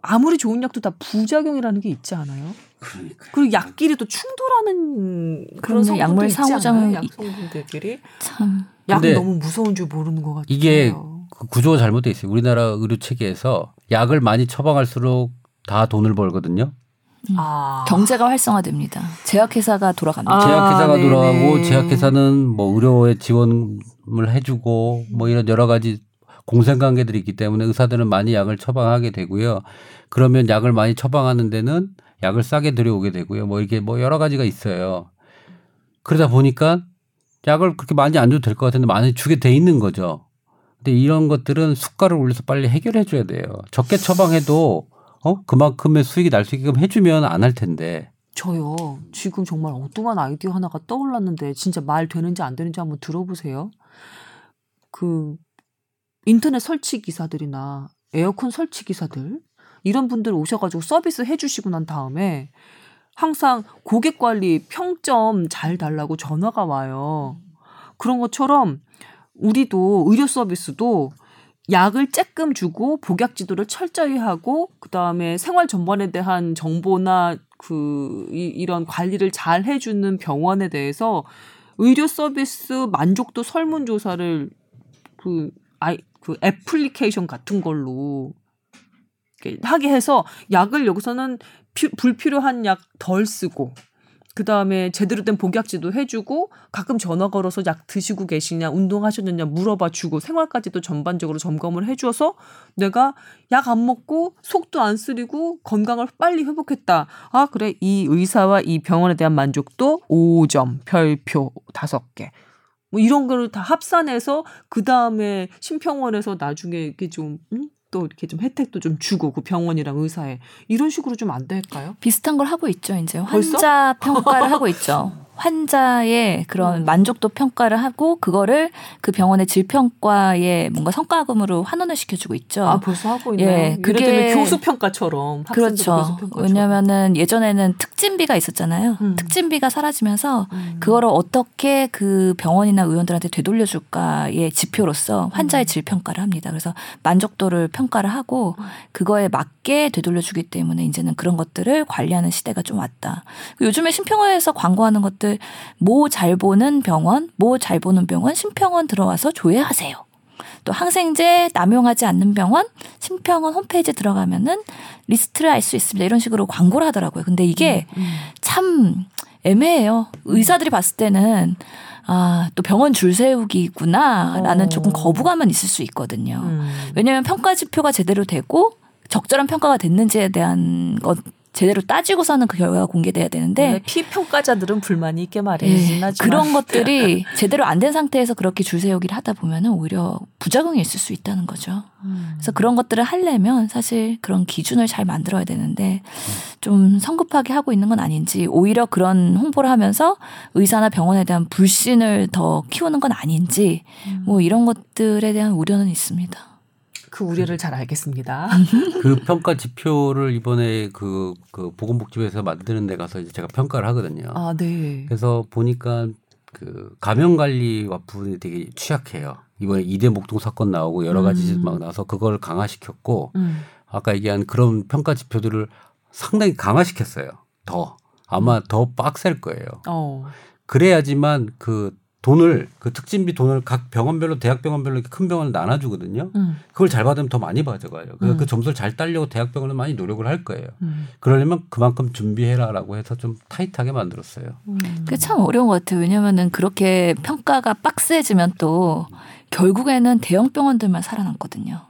아무리 좋은 약도 다 부작용이라는 게 있지 않아요? 그러니까. 그리고 약끼리 또 충돌하는 그런 약물 상호작용 않아요? 이- 약 성분들끼리 참 약은 근데 너무 무서운 줄 모르는 것 같아요. 이게 그 구조가 잘못돼 있어요. 우리나라 의료 체계에서 약을 많이 처방할수록 다 돈을 벌거든요. 아. 경제가 활성화됩니다. 제약회사가 돌아갑니다. 아, 제약회사가 네네. 돌아가고 제약회사는 뭐 의료에 지원을 해주고 뭐 이런 여러 가지 공생관계들이 있기 때문에 의사들은 많이 약을 처방하게 되고요. 그러면 약을 많이 처방하는 데는 약을 싸게 들여오게 되고요. 뭐 이렇게 뭐 여러 가지가 있어요. 그러다 보니까 약을 그렇게 많이 안 줘도 될 것 같은데 많이 주게 돼 있는 거죠. 근데 이런 것들은 수가를 올려서 빨리 해결해 줘야 돼요. 적게 처방해도 어 그만큼의 수익이 날 수 있게끔 해주면 안 할 텐데. 저요. 지금 정말 엉뚱한 아이디어 하나가 떠올랐는데 진짜 말 되는지 안 되는지 한번 들어보세요. 그 인터넷 설치 기사들이나 에어컨 설치 기사들 이런 분들 오셔가지고 서비스 해주시고 난 다음에 항상 고객 관리 평점 잘 달라고 전화가 와요. 그런 것처럼 우리도 의료 서비스도 약을 쬐끔 주고 복약 지도를 철저히 하고 그다음에 생활 전반에 대한 정보나 그 이, 이런 관리를 잘 해주는 병원에 대해서 의료 서비스 만족도 설문 조사를 그 아이 그 애플리케이션 같은 걸로 하게 해서 약을 여기서는 피, 불필요한 약 덜 쓰고 그 다음에 제대로 된 복약지도 해주고 가끔 전화 걸어서 약 드시고 계시냐 운동하셨느냐 물어봐 주고 생활까지도 전반적으로 점검을 해줘서 내가 약 안 먹고 속도 안 쓰리고 건강을 빨리 회복했다. 아 그래 이 의사와 이 병원에 대한 만족도 5점 별표 5개. 뭐 이런 거를 다 합산해서 그 다음에 심평원에서 나중에 이렇게 좀 음? 또 이렇게 좀 혜택도 좀 주고 그 병원이랑 의사에 이런 식으로 좀 안 될까요? 비슷한 걸 하고 있죠. 이제 벌써? 환자 평가를 하고 있죠. 환자의 그런 음. 만족도 평가를 하고 그거를 그 병원의 질평가의 뭔가 성과금으로 환원을 시켜주고 있죠. 아 벌써 하고? 예, 예를 그게- 들면 교수 평가처럼 그렇죠. 왜냐면은 예전에는 특진비가 있었잖아요. 음. 특진비가 사라지면서 음. 그거를 어떻게 그 병원이나 의원들한테 되돌려줄까의 지표로서 환자의 질 평가를 합니다. 그래서 만족도를 평가를 하고 그거에 맞게 되돌려주기 때문에 이제는 그런 것들을 관리하는 시대가 좀 왔다. 요즘에 심평원에서 광고하는 것들 모 잘 보는 병원, 모 잘 보는 병원, 심평원 들어와서 조회하세요. 또 항생제 남용하지 않는 병원 심평원 홈페이지 들어가면은 리스트를 알 수 있습니다. 이런 식으로 광고를 하더라고요. 근데 이게 음. 참 애매해요. 의사들이 봤을 때는 아, 또 병원 줄 세우기구나 라는 어. 조금 거부감은 있을 수 있거든요. 음. 왜냐하면 평가 지표가 제대로 되고 적절한 평가가 됐는지에 대한 것 제대로 따지고서는 그 결과가 공개돼야 되는데 피평가자들은 불만이 있게 마련이긴 예, 그런 것들이 제대로 안 된 상태에서 그렇게 줄 세우기를 하다 보면은 오히려 부작용이 있을 수 있다는 거죠. 음. 그래서 그런 것들을 하려면 사실 그런 기준을 잘 만들어야 되는데 좀 성급하게 하고 있는 건 아닌지 오히려 그런 홍보를 하면서 의사나 병원에 대한 불신을 더 키우는 건 아닌지 뭐 이런 것들에 대한 우려는 있습니다. 그 우려를 잘 알겠습니다. 그 평가 지표를 이번에 그, 그 보건복지부에서 만드는 데 가서 이제 제가 평가를 하거든요. 아 네. 그래서 보니까 그 감염 관리와 부분이 되게 취약해요. 이번에 이대 목동 사건 나오고 여러 가지 음. 막 나와서 그걸 강화시켰고 음. 아까 얘기한 그런 평가 지표들을 상당히 강화시켰어요. 더 아마 더 빡셀 거예요. 어. 그래야지만 그 돈을 그 특진비 돈을 각 병원별로 대학병원별로 이렇게 큰 병원을 나눠주거든요. 음. 그걸 잘 받으면 더 많이 가져가요. 그래서 음. 그 점수를 잘 따려고 대학병원은 많이 노력을 할 거예요. 음. 그러려면 그만큼 준비해라라고 해서 좀 타이트하게 만들었어요. 음. 그게 참 어려운 것 같아요. 왜냐면은 그렇게 평가가 빡세지면 또 결국에는 대형 병원들만 살아남거든요.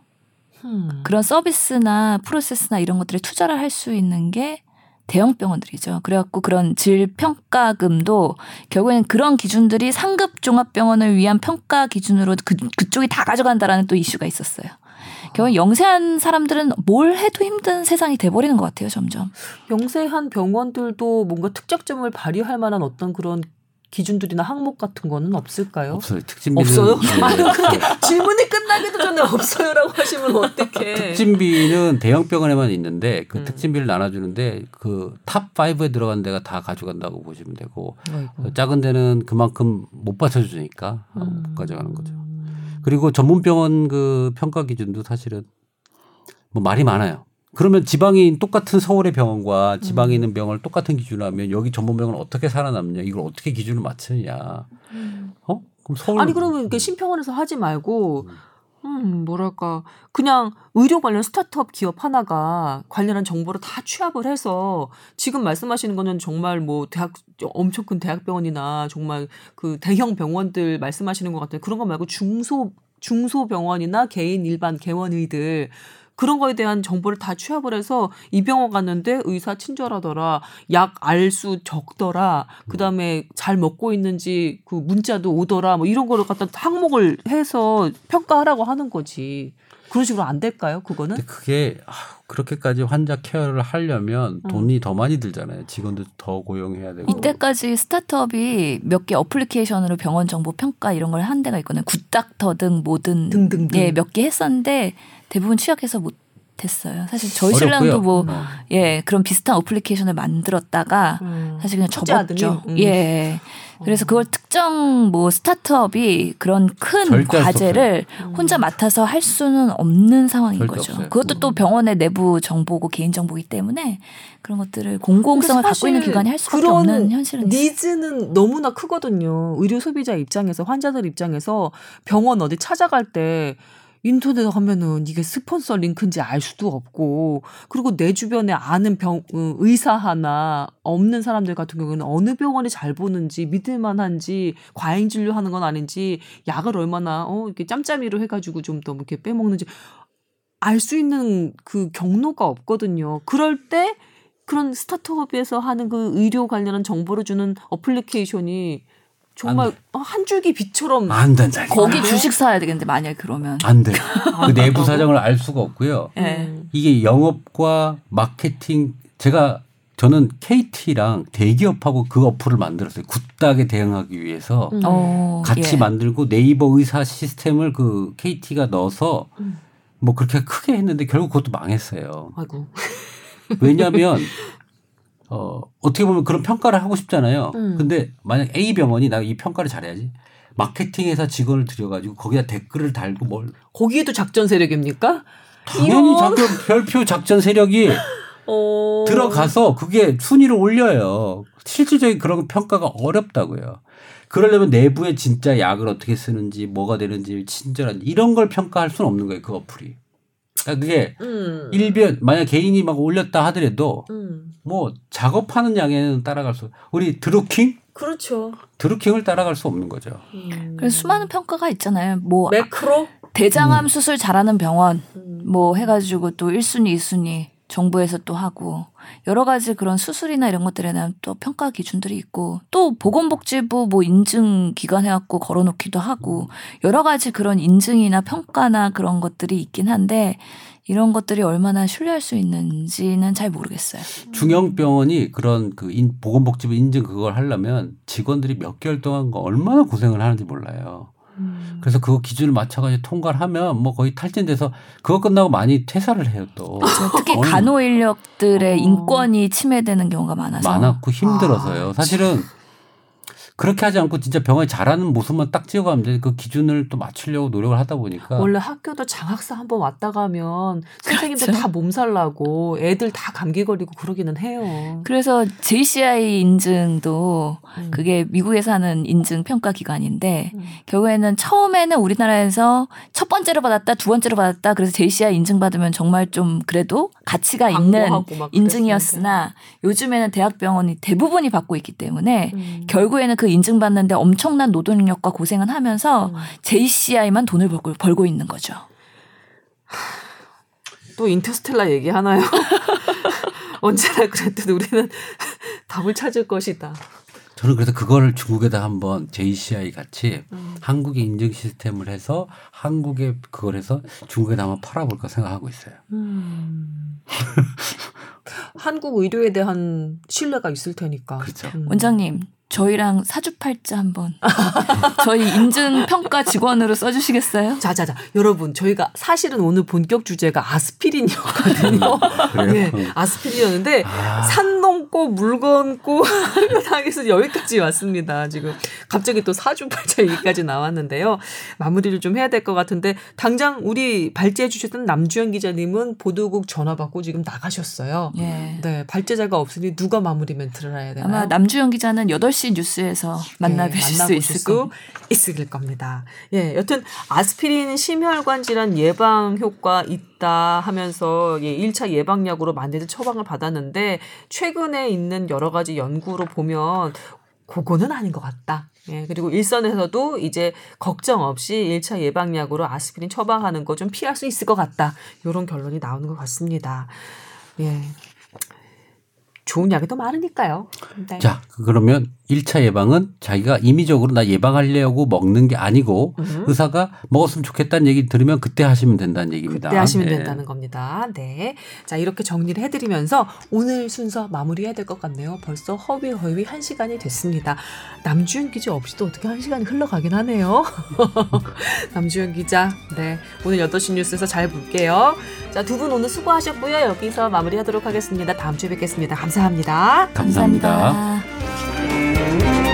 음. 그런 서비스나 프로세스나 이런 것들에 투자를 할 수 있는 게 대형 병원들이죠. 그래갖고 그런 질 평가금도 결국에는 그런 기준들이 상급 종합병원을 위한 평가 기준으로 그, 그쪽이 다 가져간다라는 또 이슈가 있었어요. 결국 영세한 사람들은 뭘 해도 힘든 세상이 돼버리는 것 같아요, 점점. 영세한 병원들도 뭔가 특작점을 발휘할 만한 어떤 그런 기준들이나 항목 같은 거는 없을까요? 없어요. 특진비는 없어요? 네. 질문이 끝나기도 전에 없어요라고 하시면 어떡해. 특진비는 대형 병원에만 있는데 그 음. 특진비를 나눠주는데 그 top 5에 들어간 데가 다 가져간다고 보시면 되고 아이고. 작은 데는 그만큼 못 받쳐주니까 어, 음. 못 가져가는 거죠. 그리고 전문 병원 그 평가 기준도 사실은 뭐 말이 많아요. 그러면 지방인 똑같은 서울의 병원과 지방에 있는 병원을 똑같은 기준으로 하면 여기 전문 병원은 어떻게 살아남냐 이걸 어떻게 기준을 맞추느냐. 어? 그럼 서울 아니 그러면 이렇게 심평원에서 하지 말고 음 뭐랄까 그냥 의료 관련 스타트업 기업 하나가 관련한 정보를 다 취합을 해서 지금 말씀하시는 거는 정말 뭐 대학 엄청 큰 대학병원이나 정말 그 대형 병원들 말씀하시는 것 같아요. 그런 거 말고 중소 중소 병원이나 개인 일반 개원의들 그런 거에 대한 정보를 다 취합을 해서 이 병원 갔는데 의사 친절하더라. 약 알수 적더라. 그 다음에 잘 먹고 있는지 그 문자도 오더라. 뭐 이런 거를 갖다 항목을 해서 평가하라고 하는 거지. 그런 식으로 안 될까요? 그거는? 근데 그게 아, 그렇게까지 환자 care를 하려면 음. 돈이 더 많이 들잖아요. 직원들 더 고용해야 되고. 이때까지 스타트업이 몇 개 어플리케이션으로 병원 정보 평가 이런 걸 한 데가 있거든요. 굿닥터 등 뭐든 등등등. 예, 몇 개 했었는데 대부분 취약해서 못 했어요. 사실 저희 어렵고요. 신랑도 뭐 어. 예, 그런 비슷한 어플리케이션을 만들었다가 음. 사실 그냥 접었죠. 음. 예. 그래서 그걸 특정 뭐 스타트업이 그런 큰 과제를 혼자 맡아서 할 수는 없는 상황인 거죠. 없어요. 그것도 또 병원의 내부 정보고 개인 정보이기 때문에 그런 것들을 공공성을 갖고 있는 기관이 할 수밖에 없는 현실은 있어요. 니즈는 너무나 크거든요. 의료 소비자 입장에서 환자들 입장에서 병원 어디 찾아갈 때 인터넷 하면은 이게 스폰서 링크인지 알 수도 없고 그리고 내 주변에 아는 병 어, 의사 하나 없는 사람들 같은 경우는 어느 병원이 잘 보는지 믿을 만한지 과잉 진료하는 건 아닌지 약을 얼마나 어 이렇게 짬짬이로 해가지고 좀 더 이렇게 빼먹는지 알 수 있는 그 경로가 없거든요. 그럴 때 그런 스타트업에서 하는 그 의료 관련한 정보를 주는 어플리케이션이 정말 어, 한 줄기 빛처럼 안 된다. 거기 주식 사야 되겠는데 만약에 그러면 안 돼. 그 내부 사정을 알 수가 없고요. 예. 음. 이게 영업과 마케팅 제가 저는 KT랑 대기업하고 그 어플을 만들었어요. 굿닥에 대응하기 위해서 음. 어, 같이 예. 만들고 네이버 의사 시스템을 그 KT가 넣어서 음. 뭐 그렇게 크게 했는데 결국 그것도 망했어요. 아이고. 왜냐하면 어 어떻게 보면 그런 평가를 하고 싶잖아요. 음. 근데 만약 A 병원이 나 이 평가를 잘해야지. 마케팅 회사 직원을 들여가지고 거기다 댓글을 달고 뭘 거기에도 작전 세력입니까? 당연히 이런- 작전 별표 작전 세력이 어... 들어가서 그게 순위를 올려요. 실질적인 그런 평가가 어렵다고요. 그러려면 내부에 진짜 약을 어떻게 쓰는지 뭐가 되는지 친절한지 이런 걸 평가할 수는 없는 거예요. 그 어플이. 그러니까 그게 음. 일변 만약 개인이 막 올렸다 하더라도 음. 뭐 작업하는 양에는 따라갈 수 우리 드루킹 그렇죠. 드루킹을 따라갈 수 없는 거죠. 음. 그래서 수많은 평가가 있잖아요. 뭐 매크로 대장암 수술 잘하는 병원 음. 뭐 해가지고 또 1순위, 2순위 정부에서 또 하고 여러 가지 그런 수술이나 이런 것들에 대한 또 평가 기준들이 있고 또 보건복지부 뭐 인증 기관 해갖고 걸어놓기도 하고 여러 가지 그런 인증이나 평가나 그런 것들이 있긴 한데 이런 것들이 얼마나 신뢰할 수 있는지는 잘 모르겠어요. 중형병원이 그런 그 인, 보건복지부 인증 그걸 하려면 직원들이 몇 개월 동안 얼마나 고생을 하는지 몰라요. 음. 그래서 그거 기준을 맞춰가지고 통과를 하면 뭐 거의 탈진돼서 그거 끝나고 많이 퇴사를 해요 또. 특히 거의 간호 인력들의 어. 인권이 침해되는 경우가 많아서 많았고 힘들어서요. 아, 사실은 그렇게 하지 않고 진짜 병원에 잘하는 모습만 딱 찍어가면 돼. 그 기준을 또 맞추려고 노력을 하다 보니까 원래 학교도 장학사 한번 왔다 가면 선생님들 그렇죠. 다 몸살나고 애들 다 감기 걸리고 그러기는 해요. 그래서 JCI 인증도 음. 그게 미국에서 하는 인증 평가 기관인데 음. 결국에는 처음에는 우리나라에서 첫 번째로 받았다, 두 번째로 받았다. 그래서 JCI 인증 받으면 정말 좀 그래도 가치가 있는 인증이었으나 요즘에는 대학병원이 대부분이 받고 있기 때문에 음. 결국에는 그 인증 받는데 엄청난 노동력과 고생을 하면서 음. JCI만 돈을 벌고, 벌고 있는 거죠. 또 인터스텔라 얘기 하나요? 언제나 그랬듯 우리는 답을 찾을 것이다. 저는 그래서 그거를 중국에다 한번 JCI 같이 음. 한국의 인증 시스템을 해서 한국에 그걸 해서 중국에다 한번 팔아볼까 생각하고 있어요. 음. 한국 의료에 대한 신뢰가 있을 테니까. 그렇죠. 음. 원장님, 저희랑 사주팔자 한번 저희 인증 평가 직원으로 써주시겠어요? 자자자 여러분 저희가 사실은 오늘 본격 주제가 아스피린이었거든요. 예, 음. 아스피린이었는데 아. 산 넘고 물 건고 당해서 여기까지 왔습니다. 지금 갑자기 또 사주팔자 얘기까지 나왔는데요. 마무리를 좀 해야 될 것 같은데 당장 우리 발제해 주셨던 남주현 기자님은 보도국 전화 받고 지금 나가셨어요. 예. 네, 발제자가 없으니 누가 마무리 멘트를 해야 되나요? 아마 남주영 기자는 8시 뉴스에서 만나 네, 뵈실 수 겁니다. 있을 겁니다. 예, 여튼 아스피린 심혈관 질환 예방 효과 있다 하면서 예, 1차 예방약으로 만드는 처방을 받았는데 최근에 있는 여러 가지 연구로 보면 그거는 아닌 것 같다. 예, 그리고 일선에서도 이제 걱정 없이 1차 예방약으로 아스피린 처방하는 거 좀 피할 수 있을 것 같다. 이런 결론이 나오는 것 같습니다. 예. 좋은 약이 더 많으니까요. 네. 자, 그러면 1차 예방은 자기가 임의적으로 나 예방하려고 먹는 게 아니고 음. 의사가 먹었으면 좋겠다는 얘기 들으면 그때 하시면 된다는 얘기입니다. 그때 하시면 네. 된다는 겁니다. 네. 자, 이렇게 정리를 해드리면서 오늘 순서 마무리해야 될 것 같네요. 벌써 허위 허위 한 시간이 됐습니다. 남주현 기자 없이도 어떻게 한 시간이 흘러가긴 하네요. 남주현 기자, 네. 오늘 8시 뉴스에서 잘 볼게요. 자, 두 분 오늘 수고하셨고요. 여기서 마무리하도록 하겠습니다. 다음 주에 뵙겠습니다. 감사합니다. 감사합니다. 감사합니다. Thank you.